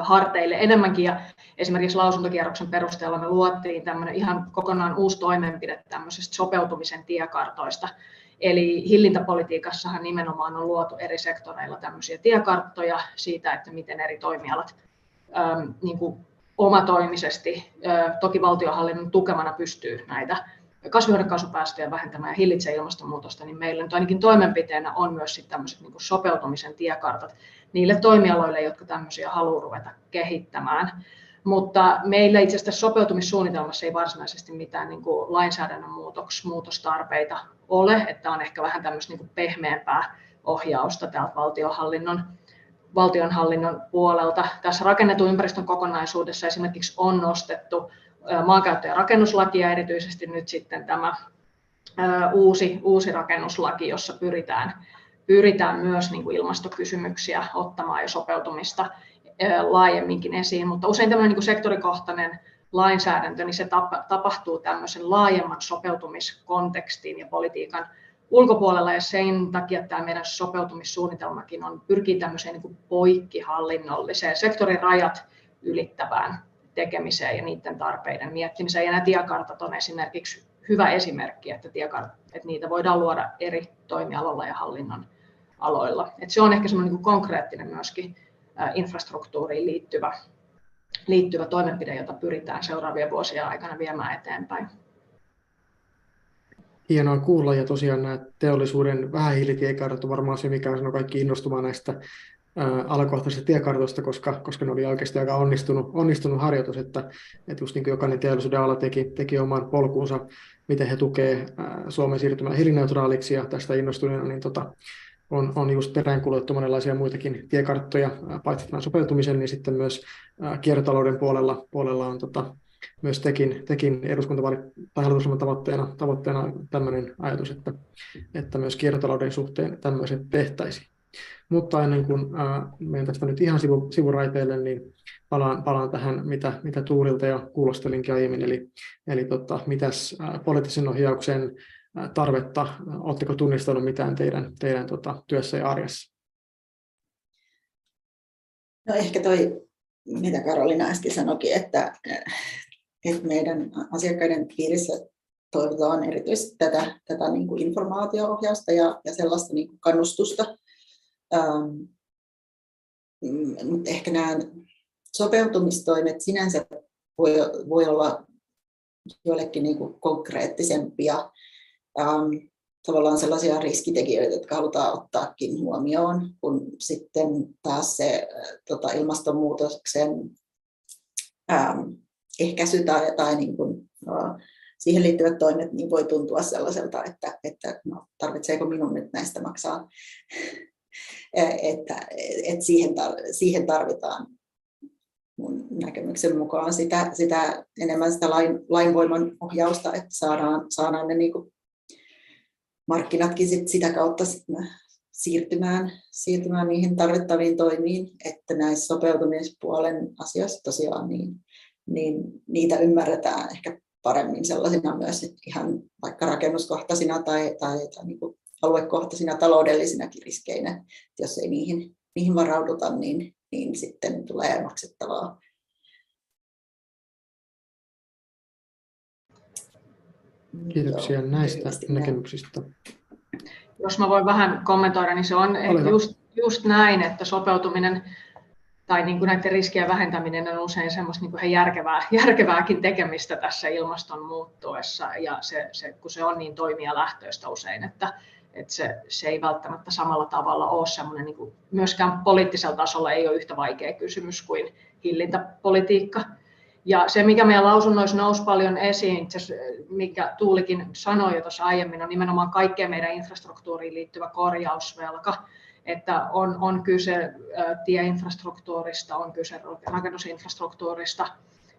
C: harteille enemmänkin. Ja esimerkiksi lausuntokierroksen perusteella me luottiin tämmöinen ihan kokonaan uusi toimenpide tämmöisestä sopeutumisen tiekartoista. Eli hillintäpolitiikassahan nimenomaan on luotu eri sektoreilla tämmöisiä tiekarttoja siitä, että miten eri toimialat äm, niin kuin omatoimisesti, ä, toki valtiohallinnon tukemana pystyy näitä kasvihuonekaasupäästöjä vähentämään ja hillitsee ilmastonmuutosta, niin meillä nyt ainakin toimenpiteenä on myös sit tämmöiset niin sopeutumisen tiekartat niille toimialoille, jotka tämmöisiä haluaa ruveta kehittämään. Mutta meillä itse asiassa sopeutumissuunnitelmassa ei varsinaisesti mitään niin kuin lainsäädännön muutoks, muutostarpeita ole, että on ehkä vähän tämmöistä niin kuin pehmeämpää ohjausta täältä valtionhallinnon, valtionhallinnon puolelta. Tässä rakennetun ympäristön kokonaisuudessa esimerkiksi on nostettu maankäyttö- ja rakennuslakia, erityisesti nyt sitten tämä uusi, uusi rakennuslaki, jossa pyritään, pyritään myös niin kuin ilmastokysymyksiä ottamaan ja sopeutumista laajemminkin esiin, mutta usein tämmöinen niin sektorikohtainen lainsäädäntö, niin se tapahtuu tämmöisen laajemman sopeutumiskontekstiin ja politiikan ulkopuolella, ja sen takia tämä meidän sopeutumissuunnitelmakin on, pyrkii tämmöiseen niin kuin poikkihallinnolliseen sektorin rajat ylittävään tekemiseen ja niiden tarpeiden miettimiseen. Ja nämä tiekartat on esimerkiksi hyvä esimerkki, että, tiekart, että niitä voidaan luoda eri toimialoilla ja hallinnon aloilla. Että se on ehkä semmoinen niin konkreettinen myöskin infrastruktuuriin liittyvä, liittyvä toimenpide, jota pyritään seuraavien vuosien aikana viemään eteenpäin.
A: Hienoa kuulla ja tosiaan nämä teollisuuden vähähiilitiekartat on varmaan se, mikä on kaikki innostumaan näistä alakohtaisista tiekartoista, koska, koska ne oli oikeasti aika onnistunut, onnistunut harjoitus, että, että just niin kuin jokainen teollisuuden ala teki, teki oman polkuunsa, miten he tukee Suomen siirtymään hiilineutraaliksi ja tästä innostuneena, niin tota, on, on just peräänkuljettu monenlaisia muitakin tiekarttoja, paitsi tämän sopeutumisen, niin sitten myös kiertotalouden puolella, puolella on tota, myös tekin, tekin eduskuntavaali- tavoitteena, tavoitteena tämmöinen ajatus, että, että myös kiertotalouden suhteen tämmöiset tehtäisiin. Mutta ennen kuin ää, menen tästä nyt ihan sivu, sivuraiteille, niin palaan, palaan tähän, mitä, mitä Tuurilta jo kuulostelinkin aiemmin, eli, eli tota, mitäs ää, poliittisen ohjauksen tarvetta, oletteko tunnistanut mitään teidän, teidän tota, työssä ja arjessa?
B: No ehkä toi, mitä Karolina äsken sanoikin, että, että meidän asiakkaiden piirissä toivotaan erityisesti tätä, tätä niin kuin informaatio-ohjausta ja, ja sellaista niin kuin kannustusta. Ähm, mutta ehkä nämä sopeutumistoimet sinänsä voi, voi olla joillekin niin kuin konkreettisempia, ähm, tavallaan sellaisia riskitekijöitä, jotka halutaan ottaakin huomioon, kun sitten taas se äh, tota, ilmastonmuutoksen ähm, ehkäisy tai, tai niin kuin, äh, siihen liittyvät toimet niin voi tuntua sellaiselta, että, että no, tarvitseeko minun nyt näistä maksaa, että, että siihen, siihen tarvitaan mun näkemyksen mukaan sitä, sitä enemmän sitä lain, lainvoiman ohjausta, että saadaan, saadaan ne niin kuin markkinatkin sit sitä kautta sit siirtymään, siirtymään niihin tarvittaviin toimiin, että näissä sopeutumispuolen asioissa tosiaan niin, niin niitä ymmärretään ehkä paremmin sellaisina myös ihan vaikka rakennuskohtaisina tai, tai, tai niin kuin aluekohtaisina taloudellisinakin riskeinä. Jos ei niihin, niihin varauduta, niin, niin sitten tulee maksettavaa.
A: Kiitoksia Joo, näistä näkemyksistä.
C: Jos mä voin vähän kommentoida, niin se on just, just näin, että sopeutuminen tai niin kuin näiden riskien vähentäminen on usein semmoista niin kuin järkevää, järkevääkin tekemistä tässä ilmaston muuttuessa, ja se, se, kun se on niin toimijalähtöistä usein, että, että se, se ei välttämättä samalla tavalla ole semmoinen, niin kuin, myöskään poliittisella tasolla ei ole yhtä vaikea kysymys kuin hillintäpolitiikka. Ja se, mikä meidän lausunnoissa nousi paljon esiin, mikä Tuulikin sanoi jo tuossa aiemmin, on nimenomaan kaikkeen meidän infrastruktuuriin liittyvä korjausvelka. Että on, on kyse tieinfrastruktuurista, on kyse rakennusinfrastruktuurista,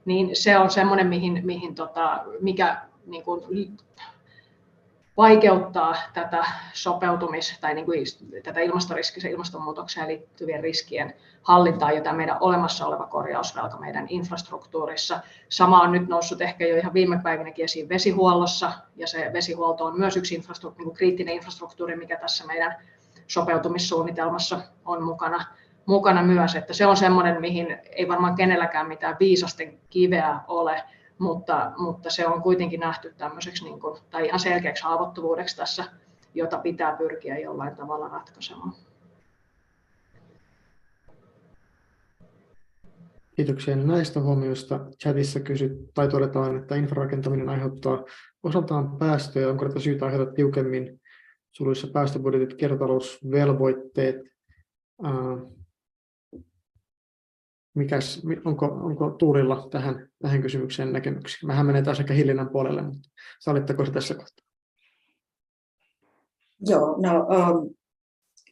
C: niin se on semmoinen, mihin, mihin tota, mikä niin kuin, vaikeuttaa tätä sopeutumis- tai niin kuin, tätä ilmastoriskisen ilmastonmuutokseen liittyvien riskien hallintaa, jota meidän olemassa oleva korjausvelka meidän infrastruktuurissa. Sama on nyt noussut ehkä jo ihan viime päivinäkin esiin vesihuollossa, ja se vesihuolto on myös yksi infrastruktuuri, niin kriittinen infrastruktuuri, mikä tässä meidän sopeutumissuunnitelmassa on mukana, mukana myös, että se on semmoinen, mihin ei varmaan kenelläkään mitään viisasten kiveä ole, mutta, mutta se on kuitenkin nähty tämmöiseksi niin kuin, tai ihan selkeäksi haavoittuvuudeksi tässä, jota pitää pyrkiä jollain tavalla ratkaisemaan.
A: Kiitoksia näistä huomioista. Chatissa kysyt, tai todetaan, että infrarakentaminen aiheuttaa osaltaan päästöjä. Onko tätä syytä aiheuttaa tiukemmin suluissa päästöbudjetit, kiertotalousvelvoitteet. Mikäs, onko, onko Tuulilla tähän, tähän kysymykseen näkemyksiä? Mähän menee taas ehkä hillinnän puolelle, mutta sallitteko se tässä kohtaa?
B: Joo, no um,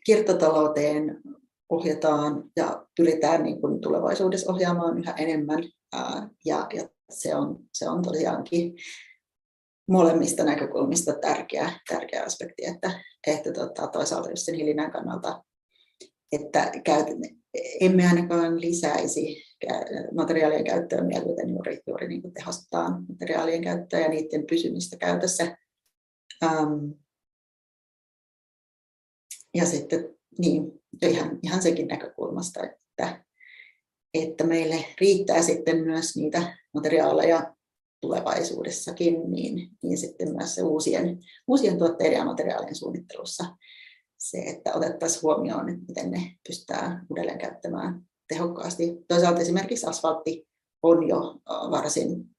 B: kiertotalouteen ohjataan ja pyritään niin kuin tulevaisuudessa ohjaamaan yhä enemmän. Uh, ja, ja se, on, se on tosiaankin molemmista näkökulmista tärkeä, tärkeä aspekti, että, että tota, toisaalta just sen hillinnän kannalta, että käyt, emme ainakaan lisäisi materiaalien käyttöä mieluiten juuri, juuri niin kuin materiaalien käyttöä ja niiden pysymistä käytössä. Um, ja sitten niin, ihan, ihan senkin näkökulmasta, että, että meille riittää sitten myös niitä materiaaleja tulevaisuudessakin, niin, niin sitten myös se uusien, uusien tuotteiden ja materiaalien suunnittelussa se, että otettaisiin huomioon, että miten ne pystytään uudelleen käyttämään tehokkaasti. Toisaalta esimerkiksi asfaltti on jo varsin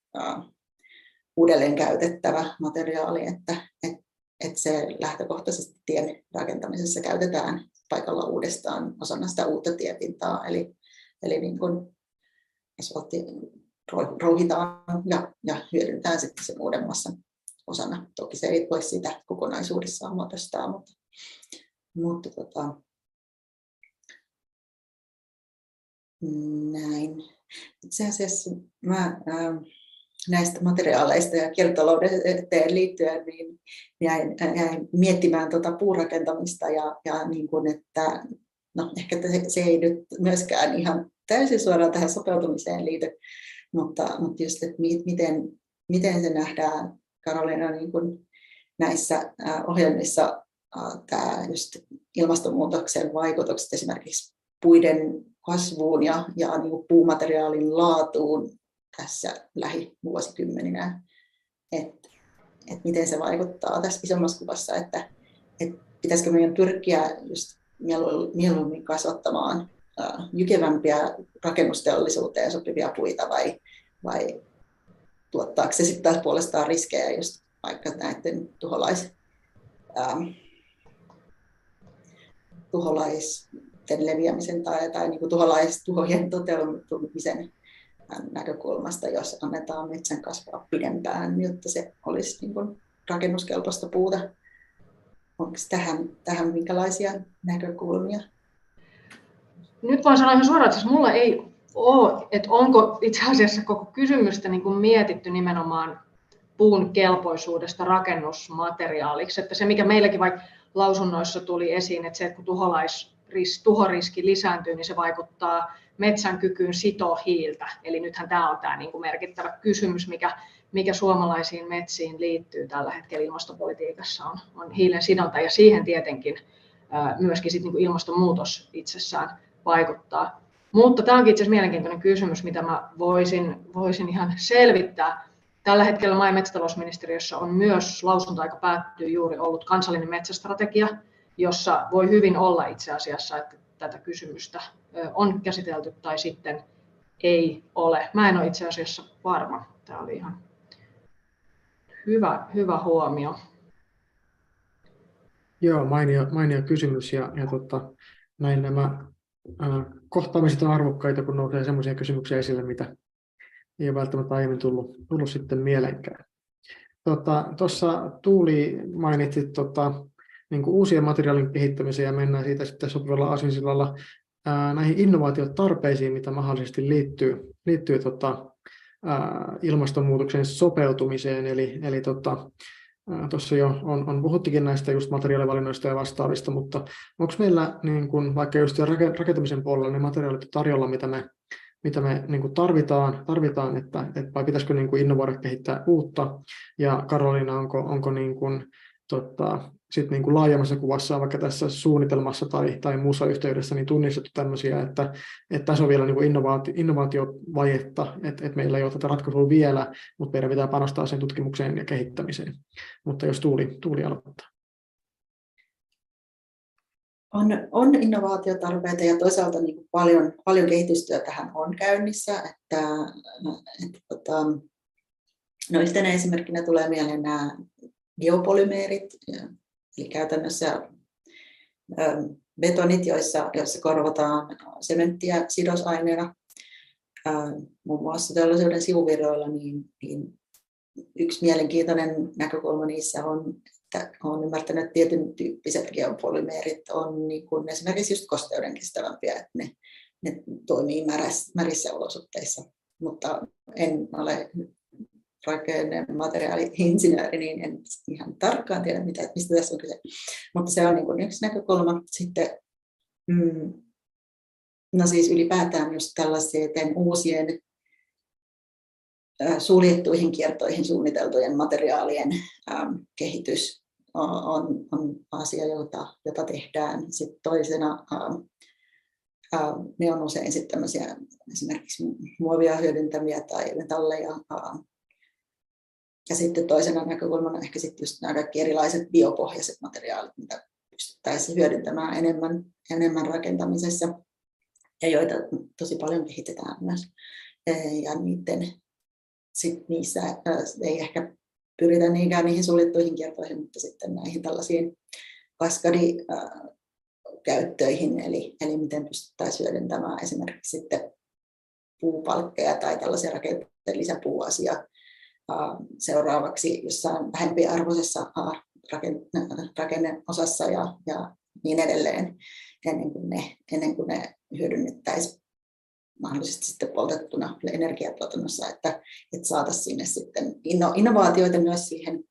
B: uudelleen käytettävä materiaali, että, että, se lähtökohtaisesti tien rakentamisessa käytetään paikalla uudestaan osana sitä uutta tiepintaa. Eli, eli niin kuin asfaltti rouhitaan ja, ja hyödyntää sitten sen uudemmassa osana. Toki se ei voi sitä kokonaisuudessaan muodostaa, mutta, mutta tota, näin. Itse asiassa mä ää, näistä materiaaleista ja kiertotalouteen liittyen, niin jäin, jäin miettimään tuota puurakentamista ja, ja niin kuin, että no, ehkä se, se ei nyt myöskään ihan täysin suoraan tähän sopeutumiseen liity, mutta, mutta just, että miten, miten se nähdään Karolina niin kuin näissä ohjelmissa tämä just ilmastonmuutoksen vaikutukset esimerkiksi puiden kasvuun ja, ja niin kuin puumateriaalin laatuun tässä lähivuosikymmeninä, että et miten se vaikuttaa tässä isommassa kuvassa, että et pitäisikö meidän pyrkiä just mieluummin kasvattamaan jykevämpiä rakennusteollisuuteen sopivia puita vai, vai tuottaako se sitten taas puolestaan riskejä just vaikka näiden tuholais, ähm, tuholaisten leviämisen tai, tai niin kuin tuholaistuhojen toteutumisen näkökulmasta, jos annetaan metsän kasvaa pidempään, jotta se olisi niin kuin rakennuskelpoista puuta. Onko tähän, tähän minkälaisia näkökulmia?
C: Nyt voin sanoa ihan suoraan, että siis mulla ei ole, että onko itse asiassa koko kysymystä niin kuin mietitty nimenomaan puun kelpoisuudesta rakennusmateriaaliksi. Että se, mikä meilläkin vaikka lausunnoissa tuli esiin, että se, että kun tuholais, tuhoriski lisääntyy, niin se vaikuttaa metsän kykyyn sitoa hiiltä. Eli nythän tämä on tämä niin kuin merkittävä kysymys, mikä, mikä suomalaisiin metsiin liittyy tällä hetkellä ilmastopolitiikassa, on, on hiilen sidonta. Ja siihen tietenkin myöskin sit niin kuin ilmastonmuutos itsessään vaikuttaa. Mutta tämä onkin itse asiassa mielenkiintoinen kysymys, mitä mä voisin, voisin ihan selvittää. Tällä hetkellä maa- ja metsätalousministeriössä on myös lausuntoaika päättyy juuri ollut kansallinen metsästrategia, jossa voi hyvin olla itse asiassa, että tätä kysymystä on käsitelty tai sitten ei ole. Mä en ole itse asiassa varma. Tämä oli ihan hyvä, hyvä huomio.
A: Joo, mainio, mainio kysymys ja, ja tota, näin nämä äh, kohtaamiset on arvokkaita, kun nousee sellaisia kysymyksiä esille, mitä ei ole välttämättä aiemmin tullut, tullut sitten mielenkään. Tuossa tota, Tuuli mainitsit tota, niin uusien materiaalin kehittämiseen ja mennään siitä sitten sopivalla asinsillalla ää, näihin innovaatiotarpeisiin, mitä mahdollisesti liittyy, liittyy tota, ää, ilmastonmuutoksen sopeutumiseen. Eli, eli tota, Tuossa jo on, on puhuttikin näistä just materiaalivalinnoista ja vastaavista, mutta onko meillä niin kun, vaikka just rakentamisen puolella ne materiaalit tarjolla, mitä me, mitä me niin kuin tarvitaan, tarvitaan että, että vai pitäisikö niin kuin innovoida kehittää uutta, ja Karolina, onko, onko niin kuin, tota, sit niin kuin laajemmassa kuvassa, vaikka tässä suunnitelmassa tai, tai muussa yhteydessä, niin tunnistettu tämmöisiä, että, että tässä on vielä niin kuin innovaatio, innovaatiovajetta, että, että meillä ei ole tätä ratkaisua vielä, mutta meidän pitää panostaa sen tutkimukseen ja kehittämiseen. Mutta jos Tuuli, tuuli aloittaa.
B: On, on innovaatiotarpeita ja toisaalta niin kuin paljon, paljon kehitystyötähän on käynnissä. Että, että, että, no yhtenä esimerkkinä tulee mieleen nämä biopolymeerit, eli käytännössä betonit, joissa, joissa korvataan sementtiä sidosaineena. Muun muassa teollisuuden sivuvirroilla, niin, niin yksi mielenkiintoinen näkökulma niissä on, että olen ymmärtänyt, että tietyn tyyppiset geopolymeerit on niin kuin esimerkiksi just kosteuden kestävämpiä, että ne, ne toimii märissä olosuhteissa. Mutta en ole rakennemateriaali-insinööri, niin en ihan tarkkaan tiedä, mitä, mistä tässä on kyse. Mutta se on niin kuin yksi näkökulma. Sitten, mm, no siis ylipäätään just tällaisten uusien suljettuihin kiertoihin suunniteltujen materiaalien ähm, kehitys on, on asia, jota, jota tehdään. Sitten toisena äh, ne on usein sitten esimerkiksi muovia hyödyntäviä tai metalleja äh, ja sitten toisena näkökulmana ehkä sitten just nämä kaikki erilaiset biopohjaiset materiaalit, mitä pystyttäisiin hyödyntämään enemmän, enemmän rakentamisessa ja joita tosi paljon kehitetään myös. Ja niiden, sit niissä ei ehkä pyritä niinkään niihin suljettuihin kiertoihin, mutta sitten näihin tällaisiin kaskadikäyttöihin, eli, eli miten pystyttäisiin hyödyntämään esimerkiksi sitten puupalkkeja tai tällaisia rakenteiden lisäpuuasia seuraavaksi jossain vähempiarvoisessa rakenneosassa ja, ja niin edelleen, ennen kuin ne, ennen kuin ne hyödynnettäisiin mahdollisesti sitten poltettuna energiatuotannossa, että, että saataisiin sinne sitten inno, innovaatioita myös siihen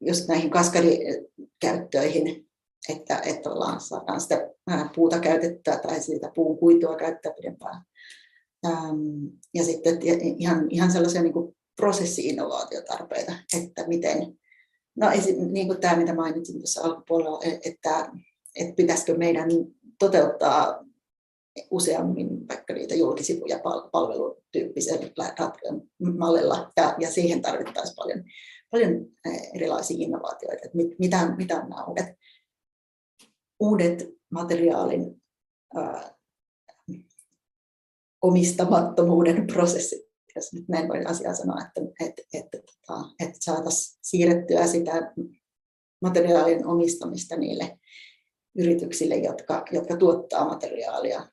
B: just näihin kaskadikäyttöihin, että, että ollaan, saadaan sitä puuta käytettyä tai siitä puun kuitua käyttää pidempään. Ja sitten ihan, ihan sellaisia niin kuin prosessi-innovaatiotarpeita, että miten, no niin kuin tämä mitä mainitsin tuossa alkupuolella, että, että pitäisikö meidän toteuttaa useammin vaikka niitä julkisivuja palvelutyyppisellä mallilla. Ja, ja siihen tarvittaisiin paljon, paljon erilaisia innovaatioita, että mit, mitä, mitä nämä uudet, uudet materiaalin ää, omistamattomuuden prosessit, jos nyt näin voi asiaa sanoa, että, että, että, että, että saataisiin siirrettyä sitä materiaalin omistamista niille yrityksille, jotka, jotka tuottaa materiaalia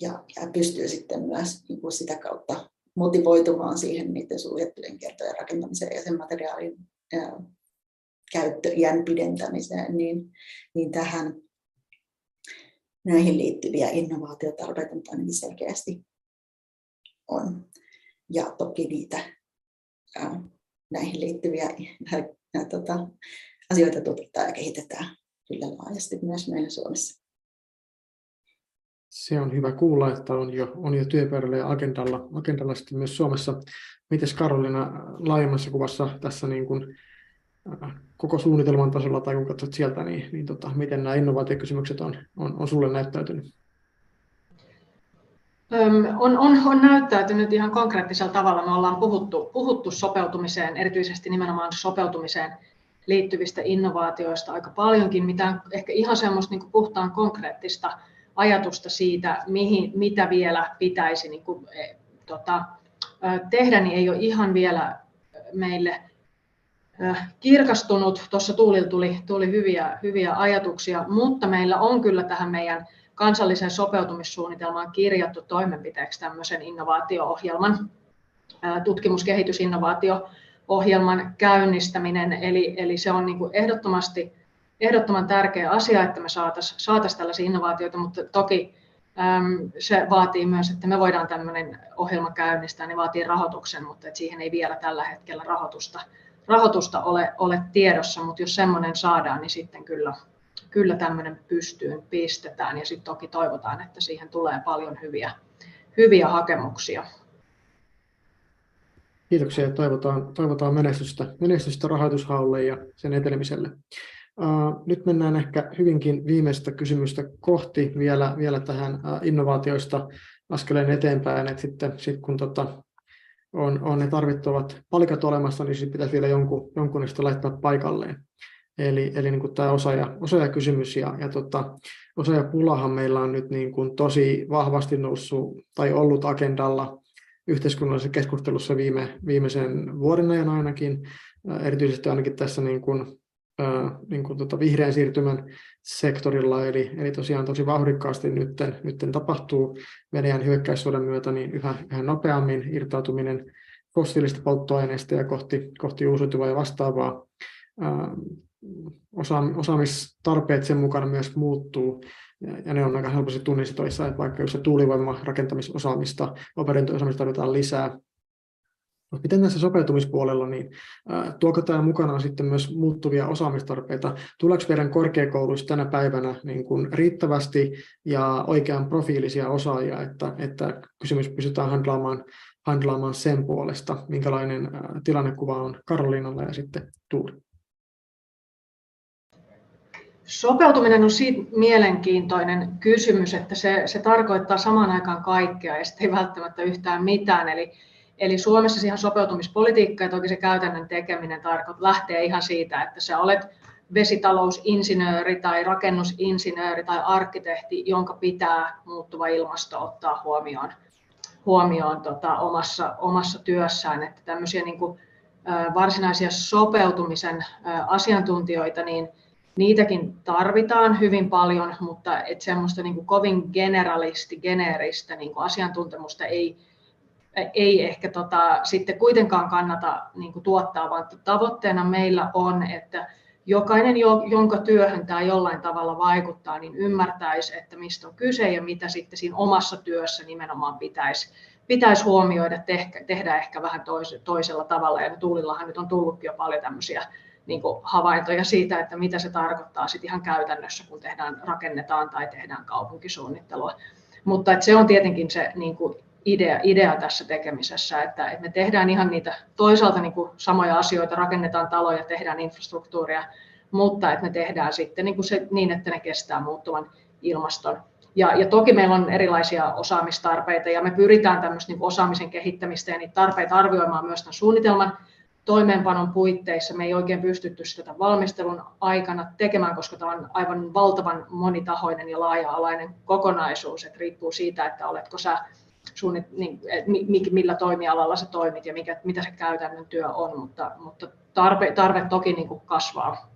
B: ja, ja pystyy sitten myös niin kuin sitä kautta motivoitumaan siihen niiden suljettujen kertojen rakentamiseen ja sen materiaalin ää, käyttöiän pidentämiseen, niin, niin tähän näihin liittyviä innovaatiotarpeita ainakin selkeästi on. Ja toki niitä ää, näihin liittyviä ää, ää, tota, asioita tutkitaan ja kehitetään kyllä laajasti myös meillä Suomessa.
A: Se on hyvä kuulla, että on jo, on jo työpöydällä ja agendalla, agendalla sitten myös Suomessa. Miten Karolina laajemmassa kuvassa tässä niin kuin, äh, koko suunnitelman tasolla tai kun katsot sieltä, niin, niin tota, miten nämä innovaatiokysymykset on, on, on sulle näyttäytynyt?
C: On, on, on näyttäytynyt ihan konkreettisella tavalla. Me ollaan puhuttu, puhuttu sopeutumiseen, erityisesti nimenomaan sopeutumiseen liittyvistä innovaatioista aika paljonkin, mitä ehkä ihan semmoista niin puhtaan konkreettista ajatusta siitä, mihin, mitä vielä pitäisi niin kuin, e, tota, tehdä, niin ei ole ihan vielä meille kirkastunut. Tuossa Tuulilla tuli, tuli hyviä, hyviä ajatuksia, mutta meillä on kyllä tähän meidän kansalliseen sopeutumissuunnitelmaan kirjattu toimenpiteeksi tämmöisen innovaatio-ohjelman, tutkimuskehitysinnovaatio-ohjelman käynnistäminen. Eli, eli se on niin kuin ehdottomasti ehdottoman tärkeä asia, että me saataisiin saatais tällaisia innovaatioita, mutta toki äm, se vaatii myös, että me voidaan tämmöinen ohjelma käynnistää, niin vaatii rahoituksen, mutta et siihen ei vielä tällä hetkellä rahoitusta, rahoitusta ole, ole tiedossa, mutta jos semmoinen saadaan, niin sitten kyllä, kyllä tämmöinen pystyyn pistetään ja sitten toki toivotaan, että siihen tulee paljon hyviä, hyviä hakemuksia.
A: Kiitoksia ja toivotaan, toivotaan menestystä, menestystä rahoitushaulle ja sen etenemiselle. Nyt mennään ehkä hyvinkin viimeistä kysymystä kohti vielä, vielä tähän innovaatioista askeleen eteenpäin, että sitten sit kun tota, on, on ne tarvittavat palikat olemassa, niin sitten pitäisi vielä jonkun, jonkun niistä laittaa paikalleen. Eli, eli niin kuin tämä osaaja, osaajakysymys ja, ja tota, osaajapulahan meillä on nyt niin kuin tosi vahvasti noussut tai ollut agendalla yhteiskunnallisessa keskustelussa viime, viimeisen vuoden ajan ainakin, erityisesti ainakin tässä niin kuin niin kuin tuota vihreän siirtymän sektorilla, eli, eli tosiaan tosi vauhdikkaasti nyt, nytten tapahtuu Venäjän hyökkäyssodan myötä niin yhä, yhä nopeammin irtautuminen fossiilista polttoaineista ja kohti, kohti uusiutuvaa ja vastaavaa. Osa, osaamistarpeet sen mukana myös muuttuu, ja ne on aika helposti tunnistettavissa, että vaikka jos se tuulivoima rakentamisosaamista, operointiosaamista tarvitaan lisää, mutta miten tässä sopeutumispuolella, niin tuoko tämä mukanaan sitten myös muuttuvia osaamistarpeita? Tuleeko meidän korkeakouluissa tänä päivänä niin kuin riittävästi ja oikean profiilisia osaajia, että, että kysymys pystytään handlaamaan, handlaamaan sen puolesta? Minkälainen tilannekuva on Karoliinalla ja sitten Tuuli?
C: Sopeutuminen on siitä mielenkiintoinen kysymys, että se, se tarkoittaa samaan aikaan kaikkea ja sitten ei välttämättä yhtään mitään. Eli Eli Suomessa siihen sopeutumispolitiikka ja toki se käytännön tekeminen tarkoit, lähtee ihan siitä, että sä olet vesitalousinsinööri tai rakennusinsinööri tai arkkitehti, jonka pitää muuttuva ilmasto ottaa huomioon, huomioon tota, omassa, omassa työssään. Että tämmöisiä niin kuin, varsinaisia sopeutumisen asiantuntijoita, niin niitäkin tarvitaan hyvin paljon, mutta et semmoista niin kuin kovin generalisti, geneeristä niin kuin asiantuntemusta ei, ei ehkä tota, sitten kuitenkaan kannata niin kuin tuottaa, vaan tavoitteena meillä on, että jokainen, jonka työhön tämä jollain tavalla vaikuttaa, niin ymmärtäisi, että mistä on kyse ja mitä sitten siinä omassa työssä nimenomaan pitäisi, pitäisi huomioida, tehdä ehkä vähän toisella tavalla. Ja Tuulillahan nyt on tullutkin jo paljon tämmöisiä niin havaintoja siitä, että mitä se tarkoittaa sit ihan käytännössä, kun tehdään, rakennetaan tai tehdään kaupunkisuunnittelua. Mutta että se on tietenkin se niin kuin idea, idea tässä tekemisessä, että, että me tehdään ihan niitä toisaalta niin kuin samoja asioita, rakennetaan taloja, tehdään infrastruktuuria, mutta että me tehdään sitten niin, kuin se, niin että ne kestää muuttuvan ilmaston. Ja, ja toki meillä on erilaisia osaamistarpeita ja me pyritään tämmöistä niin osaamisen kehittämistä ja niitä tarpeita arvioimaan myös tämän suunnitelman toimeenpanon puitteissa. Me ei oikein pystytty sitä valmistelun aikana tekemään, koska tämä on aivan valtavan monitahoinen ja laaja-alainen kokonaisuus. että riippuu siitä, että oletko sä suunnit, niin, millä toimialalla sä toimit ja mikä, mitä se käytännön työ on, mutta, mutta tarve, tarve toki niin kuin kasvaa,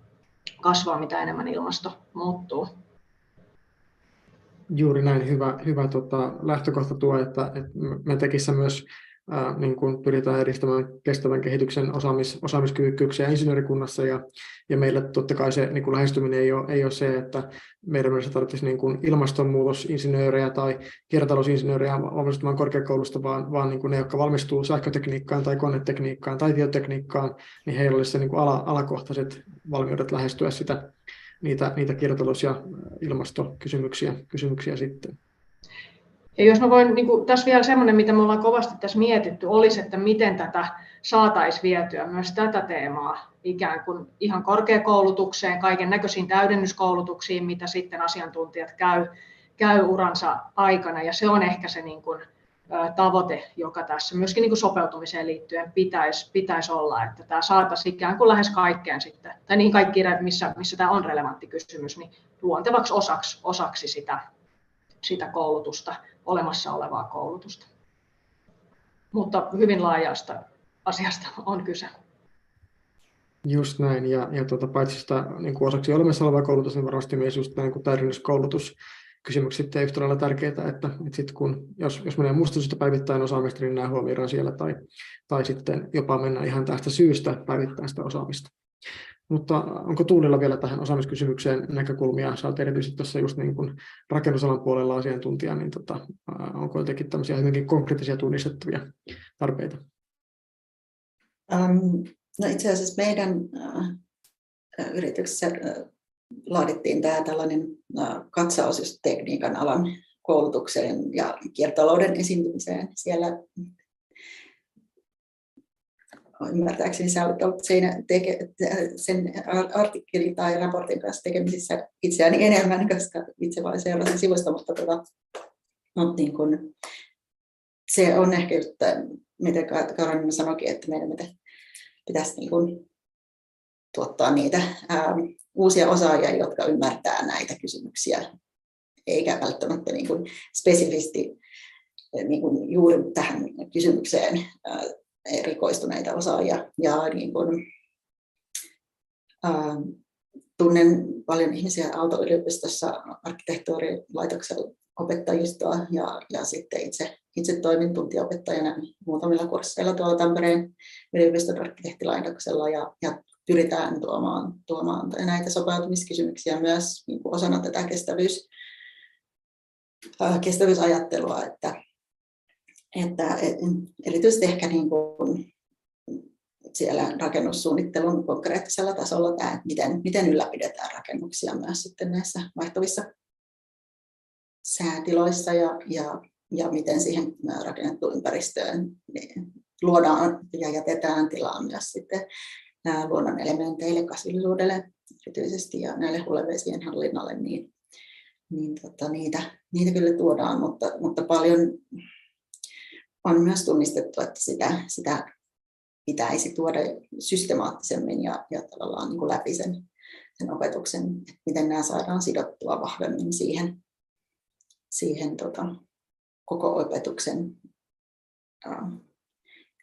C: kasvaa, mitä enemmän ilmasto muuttuu.
A: Juuri näin hyvä, hyvä tota, lähtökohta tuo, että, että me tekissä niin kuin pyritään edistämään kestävän kehityksen osaamis, osaamiskyvykkyyksiä insinöörikunnassa ja, ja meillä totta kai se niin kuin lähestyminen ei ole, ei ole se, että meidän mielestä tarvitsisi niin kuin ilmastonmuutosinsinöörejä tai kiertotalousinsinöörejä valmistumaan korkeakoulusta, vaan, vaan niin kuin ne, jotka valmistuu sähkötekniikkaan tai konetekniikkaan tai tietotekniikkaan, niin heillä olisi se niin kuin ala, alakohtaiset valmiudet lähestyä sitä, niitä, niitä kiertotalous- ja ilmastokysymyksiä kysymyksiä sitten.
C: Ja jos mä voin, niin kuin, tässä vielä semmoinen, mitä me ollaan kovasti tässä mietitty, olisi, että miten tätä saataisiin vietyä myös tätä teemaa ikään kuin ihan korkeakoulutukseen, kaiken näköisiin täydennyskoulutuksiin, mitä sitten asiantuntijat käy, käy uransa aikana. Ja se on ehkä se niin kuin, tavoite, joka tässä myöskin niin kuin sopeutumiseen liittyen pitäisi, pitäisi olla, että tämä saataisiin ikään kuin lähes kaikkeen sitten, tai niin kaikki, missä, missä tämä on relevantti kysymys, niin luontevaksi osaksi, osaksi sitä, sitä koulutusta olemassa olevaa koulutusta. Mutta hyvin laajasta asiasta on kyse.
A: Just näin, ja, ja tuota, paitsi sitä niin kuin osaksi olemassa olevaa koulutusta, niin varmasti myös just niin kuin täydennyskoulutus kysymykset yhtä lailla tärkeitä, että, että sit kun, jos, jos menee musta päivittäin osaamista, niin nämä huomioidaan siellä, tai, tai sitten jopa mennä ihan tästä syystä päivittäin sitä osaamista. Mutta onko Tuulilla vielä tähän osaamiskysymykseen näkökulmia? Sä olet erityisesti tuossa just niin kuin rakennusalan puolella asiantuntija, niin tota, onko jotenkin tämmöisiä hyvinkin konkreettisia tunnistettavia tarpeita?
B: Um, no itse asiassa meidän uh, yrityksessä uh, laadittiin tämä tällainen uh, katsaus tekniikan alan koulutukseen ja kiertotalouden esiintymiseen. Siellä ymmärtääkseni sä olet ollut siinä teke, sen artikkelin tai raportin kanssa tekemisissä itseäni enemmän, koska itse vain seurasin sivusta, mutta tota, no, niin kun, se on ehkä just, mitä Karin sanoikin, että meidän pitäisi niin kun, tuottaa niitä ää, uusia osaajia, jotka ymmärtää näitä kysymyksiä, eikä välttämättä niin kun, spesifisti niin kun, juuri tähän kysymykseen ää, erikoistuneita osaajia. Ja niin kuin, ää, tunnen paljon ihmisiä Aalto-yliopistossa arkkitehtuurilaitoksella opettajistoa ja, ja sitten itse, itse toimin tuntiopettajana muutamilla kursseilla tuolla Tampereen yliopiston arkkitehtilaitoksella ja, ja pyritään tuomaan, tuomaan näitä sopeutumiskysymyksiä myös niin kuin osana tätä kestävyys, kestävyysajattelua, että, että erityisesti ehkä niin kuin siellä rakennussuunnittelun konkreettisella tasolla tämä, että miten, miten ylläpidetään rakennuksia myös sitten näissä vaihtuvissa säätiloissa ja, ja, ja miten siihen rakennettuun ympäristöön niin luodaan ja jätetään tilaa myös sitten luonnon elementeille, kasvillisuudelle erityisesti ja näille hulevesien hallinnalle, niin, niin tota, niitä, niitä kyllä tuodaan, mutta, mutta paljon on myös tunnistettu, että sitä, sitä pitäisi tuoda systemaattisemmin ja, ja tavallaan niin kuin läpi sen, sen opetuksen, että miten nämä saadaan sidottua vahvemmin siihen, siihen tota, koko opetuksen äh,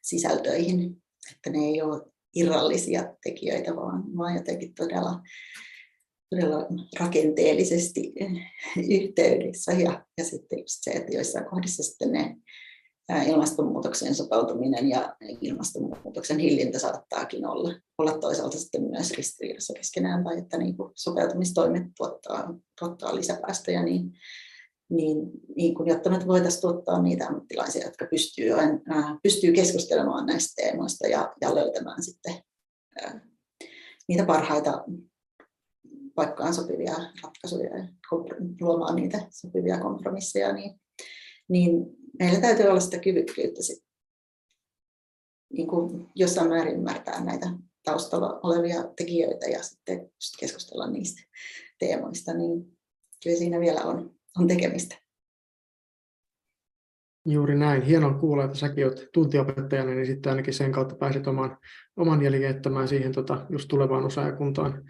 B: sisältöihin, että ne ei ole irrallisia tekijöitä, vaan, vaan jotenkin todella, todella rakenteellisesti yhteydessä. Ja, ja sitten just se, että joissain kohdissa sitten ne ilmastonmuutokseen sopeutuminen ja ilmastonmuutoksen hillintä saattaakin olla, olla toisaalta sitten myös ristiriidassa keskenään, tai että niin kuin sopeutumistoimet tuottaa, tuottaa lisäpäästöjä, niin, niin, niin kuin, jotta me voitaisiin tuottaa niitä ammattilaisia, jotka pystyy, äh, pystyy keskustelemaan näistä teemoista ja, ja löytämään sitten äh, niitä parhaita paikkaan sopivia ratkaisuja ja luomaan niitä sopivia kompromisseja, niin, niin meillä täytyy olla sitä kyvykkyyttä sit, niin kuin jossain määrin ymmärtää näitä taustalla olevia tekijöitä ja sitten keskustella niistä teemoista, niin kyllä siinä vielä on, on tekemistä.
A: Juuri näin. Hienoa kuulla, että säkin olet tuntiopettajana, niin sitten ainakin sen kautta pääset oman, oman jälkeen siihen tota, just tulevaan osaajakuntaan,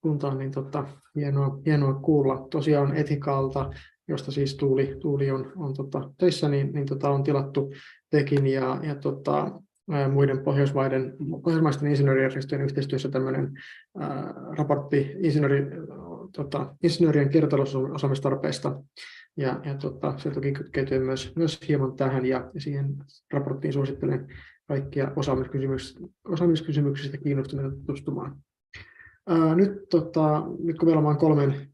A: kuntaan, niin tota, hienoa, hienoa kuulla. Tosiaan etikalta, josta siis Tuuli, Tuuli on, on tota, töissä, niin, niin tota, on tilattu Tekin ja, ja tota, muiden pohjoismaiden, pohjoismaisten insinöörijärjestöjen yhteistyössä tämmöinen ää, raportti insinööri, tota, insinöörien kiertotalousosaamistarpeista. Ja, ja tota, se toki kytkeytyy myös, myös hieman tähän ja, siihen raporttiin suosittelen kaikkia osaamiskysymyksistä, osaamiskysymyksistä kiinnostuneita tutustumaan. Ää, nyt, tota, nyt kun meillä on kolmen,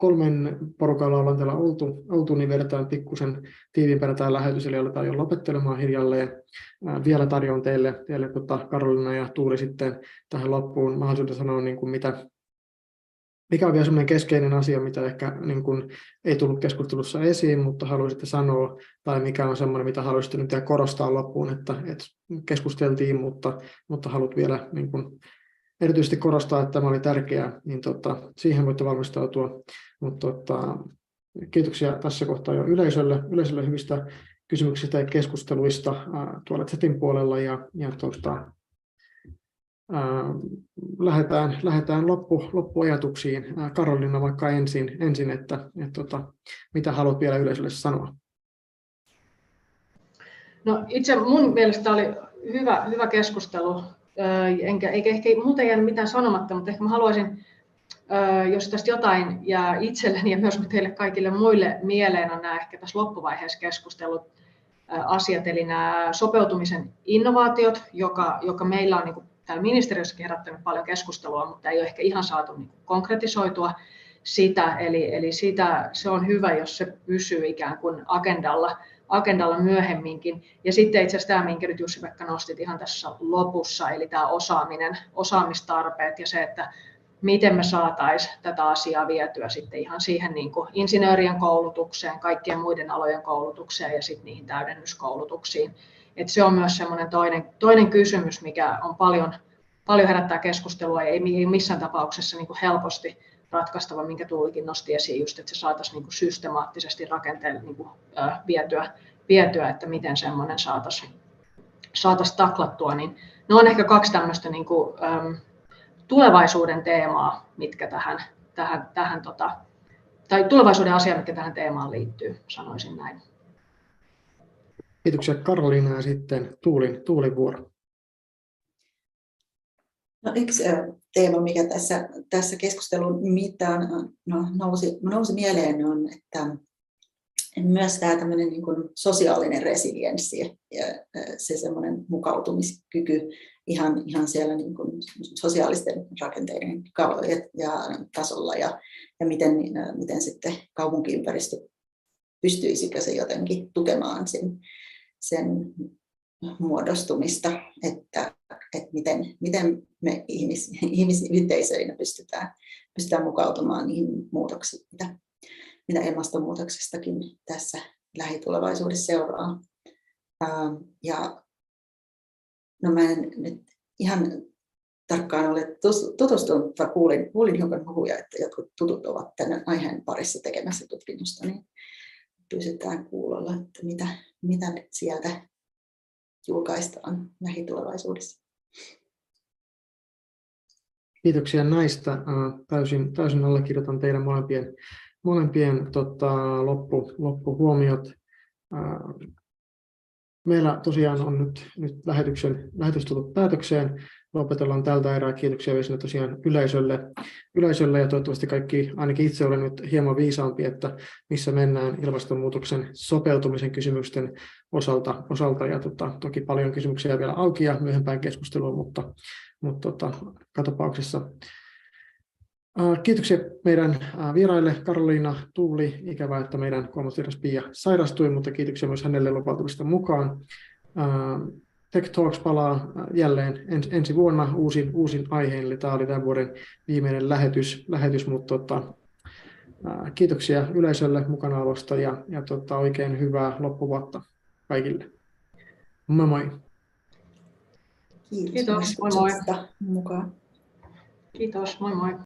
A: kolmen porukalla ollaan täällä oltu, oltu niin vedetään pikkusen tiiviimpänä tämä lähetys, eli aletaan jo lopettelemaan hiljalleen. Ää, vielä tarjoan teille, teille tota Karolina ja Tuuli sitten tähän loppuun mahdollisuuden sanoa, niin kuin mitä, mikä on vielä sellainen keskeinen asia, mitä ehkä niin kuin ei tullut keskustelussa esiin, mutta haluaisitte sanoa, tai mikä on sellainen, mitä haluaisitte nyt korostaa loppuun, että, että keskusteltiin, mutta, mutta haluat vielä niin kuin erityisesti korostaa, että tämä oli tärkeää, niin tota, siihen voitte valmistautua. Mutta tota, kiitoksia tässä kohtaa jo yleisölle, yleisölle hyvistä kysymyksistä ja keskusteluista ää, tuolla chatin puolella ja, ja tota, ää, lähdetään, lähdetään loppu, loppuajatuksiin. Ää, Karolina vaikka ensin, ensin että, että tota, mitä haluat vielä yleisölle sanoa?
C: No itse mun mielestä oli hyvä, hyvä keskustelu enkä, eikä ehkä muuten jäänyt mitään sanomatta, mutta ehkä mä haluaisin, jos tästä jotain jää itselleni ja myös teille kaikille muille mieleen on nämä ehkä tässä loppuvaiheessa keskustelut asiat, eli nämä sopeutumisen innovaatiot, joka, joka meillä on niin kuin täällä ministeriössäkin herättänyt paljon keskustelua, mutta ei ole ehkä ihan saatu niin kuin konkretisoitua sitä, eli, eli sitä, se on hyvä, jos se pysyy ikään kuin agendalla agendalla myöhemminkin. Ja sitten itse asiassa tämä, minkä nyt Jussi-Pekka nostit ihan tässä lopussa, eli tämä osaaminen, osaamistarpeet ja se, että miten me saataisiin tätä asiaa vietyä sitten ihan siihen niin kuin insinöörien koulutukseen, kaikkien muiden alojen koulutukseen ja sitten niihin täydennyskoulutuksiin. Et se on myös semmoinen toinen, toinen kysymys, mikä on paljon, paljon herättää keskustelua ja ei missään tapauksessa niin kuin helposti ratkaistava, minkä Tuulikin nosti esiin, just, että se saataisiin niin kuin systemaattisesti rakenteelle niin kuin, ää, vietyä, vietyä, että miten semmoinen saataisiin saatais taklattua, niin ne on ehkä kaksi tämmöistä niin kuin, äm, tulevaisuuden teemaa, mitkä tähän, tähän, tähän tota, tai tulevaisuuden asia, mitkä tähän teemaan liittyy, sanoisin näin.
A: Kiitoksia Karoliina ja sitten Tuulin, Tuulin vuoro.
B: No, yksi teema, mikä tässä, tässä keskustelun mittaan no, nousi, nousi mieleen, on, että myös tämä tämmöinen niin kuin sosiaalinen resilienssi ja se semmoinen mukautumiskyky ihan, ihan siellä niin kuin sosiaalisten rakenteiden ja tasolla ja, ja miten, miten sitten kaupunkiympäristö pystyisikö se jotenkin tukemaan sen, sen muodostumista, että, että miten, miten me ihmis, ihmisyhteisöinä pystytään, pystytään mukautumaan niihin muutoksiin, mitä, mitä ilmastonmuutoksestakin tässä lähitulevaisuudessa seuraa. Ja no mä en nyt ihan tarkkaan ole tutustunut, mutta kuulin, kuulin hiukan huhuja, että jotkut tutut ovat tämän aiheen parissa tekemässä tutkimusta, niin pysytään kuulolla, että mitä, mitä sieltä julkaistaan lähitulevaisuudessa.
A: Kiitoksia näistä. Täysin, täysin allekirjoitan teidän molempien, molempien tota, loppu, loppuhuomiot. Meillä tosiaan on nyt, nyt lähetyksen, lähetys tullut päätökseen. Lopetellaan tältä erää. Kiitoksia vielä tosiaan yleisölle, yleisölle ja toivottavasti kaikki, ainakin itse olen nyt hieman viisaampi, että missä mennään ilmastonmuutoksen sopeutumisen kysymysten osalta, osalta ja tota, toki paljon kysymyksiä vielä auki ja myöhempään keskusteluun, mutta, mutta tota, katopauksessa Kiitoksia meidän vieraille Karoliina Tuuli. Ikävää, että meidän kolmas Pia sairastui, mutta kiitoksia myös hänelle lupautumista mukaan. Tech Talks palaa jälleen ensi vuonna uusin, uusin aiheen, eli tämä oli tämän vuoden viimeinen lähetys, lähetys mutta tota, kiitoksia yleisölle mukanaolosta ja, ja tota, oikein hyvää loppuvuotta kaikille. Moi moi!
B: Kiitos,
C: Kiitos moi moi!
B: Mukaan.
C: Kiitos, moi moi!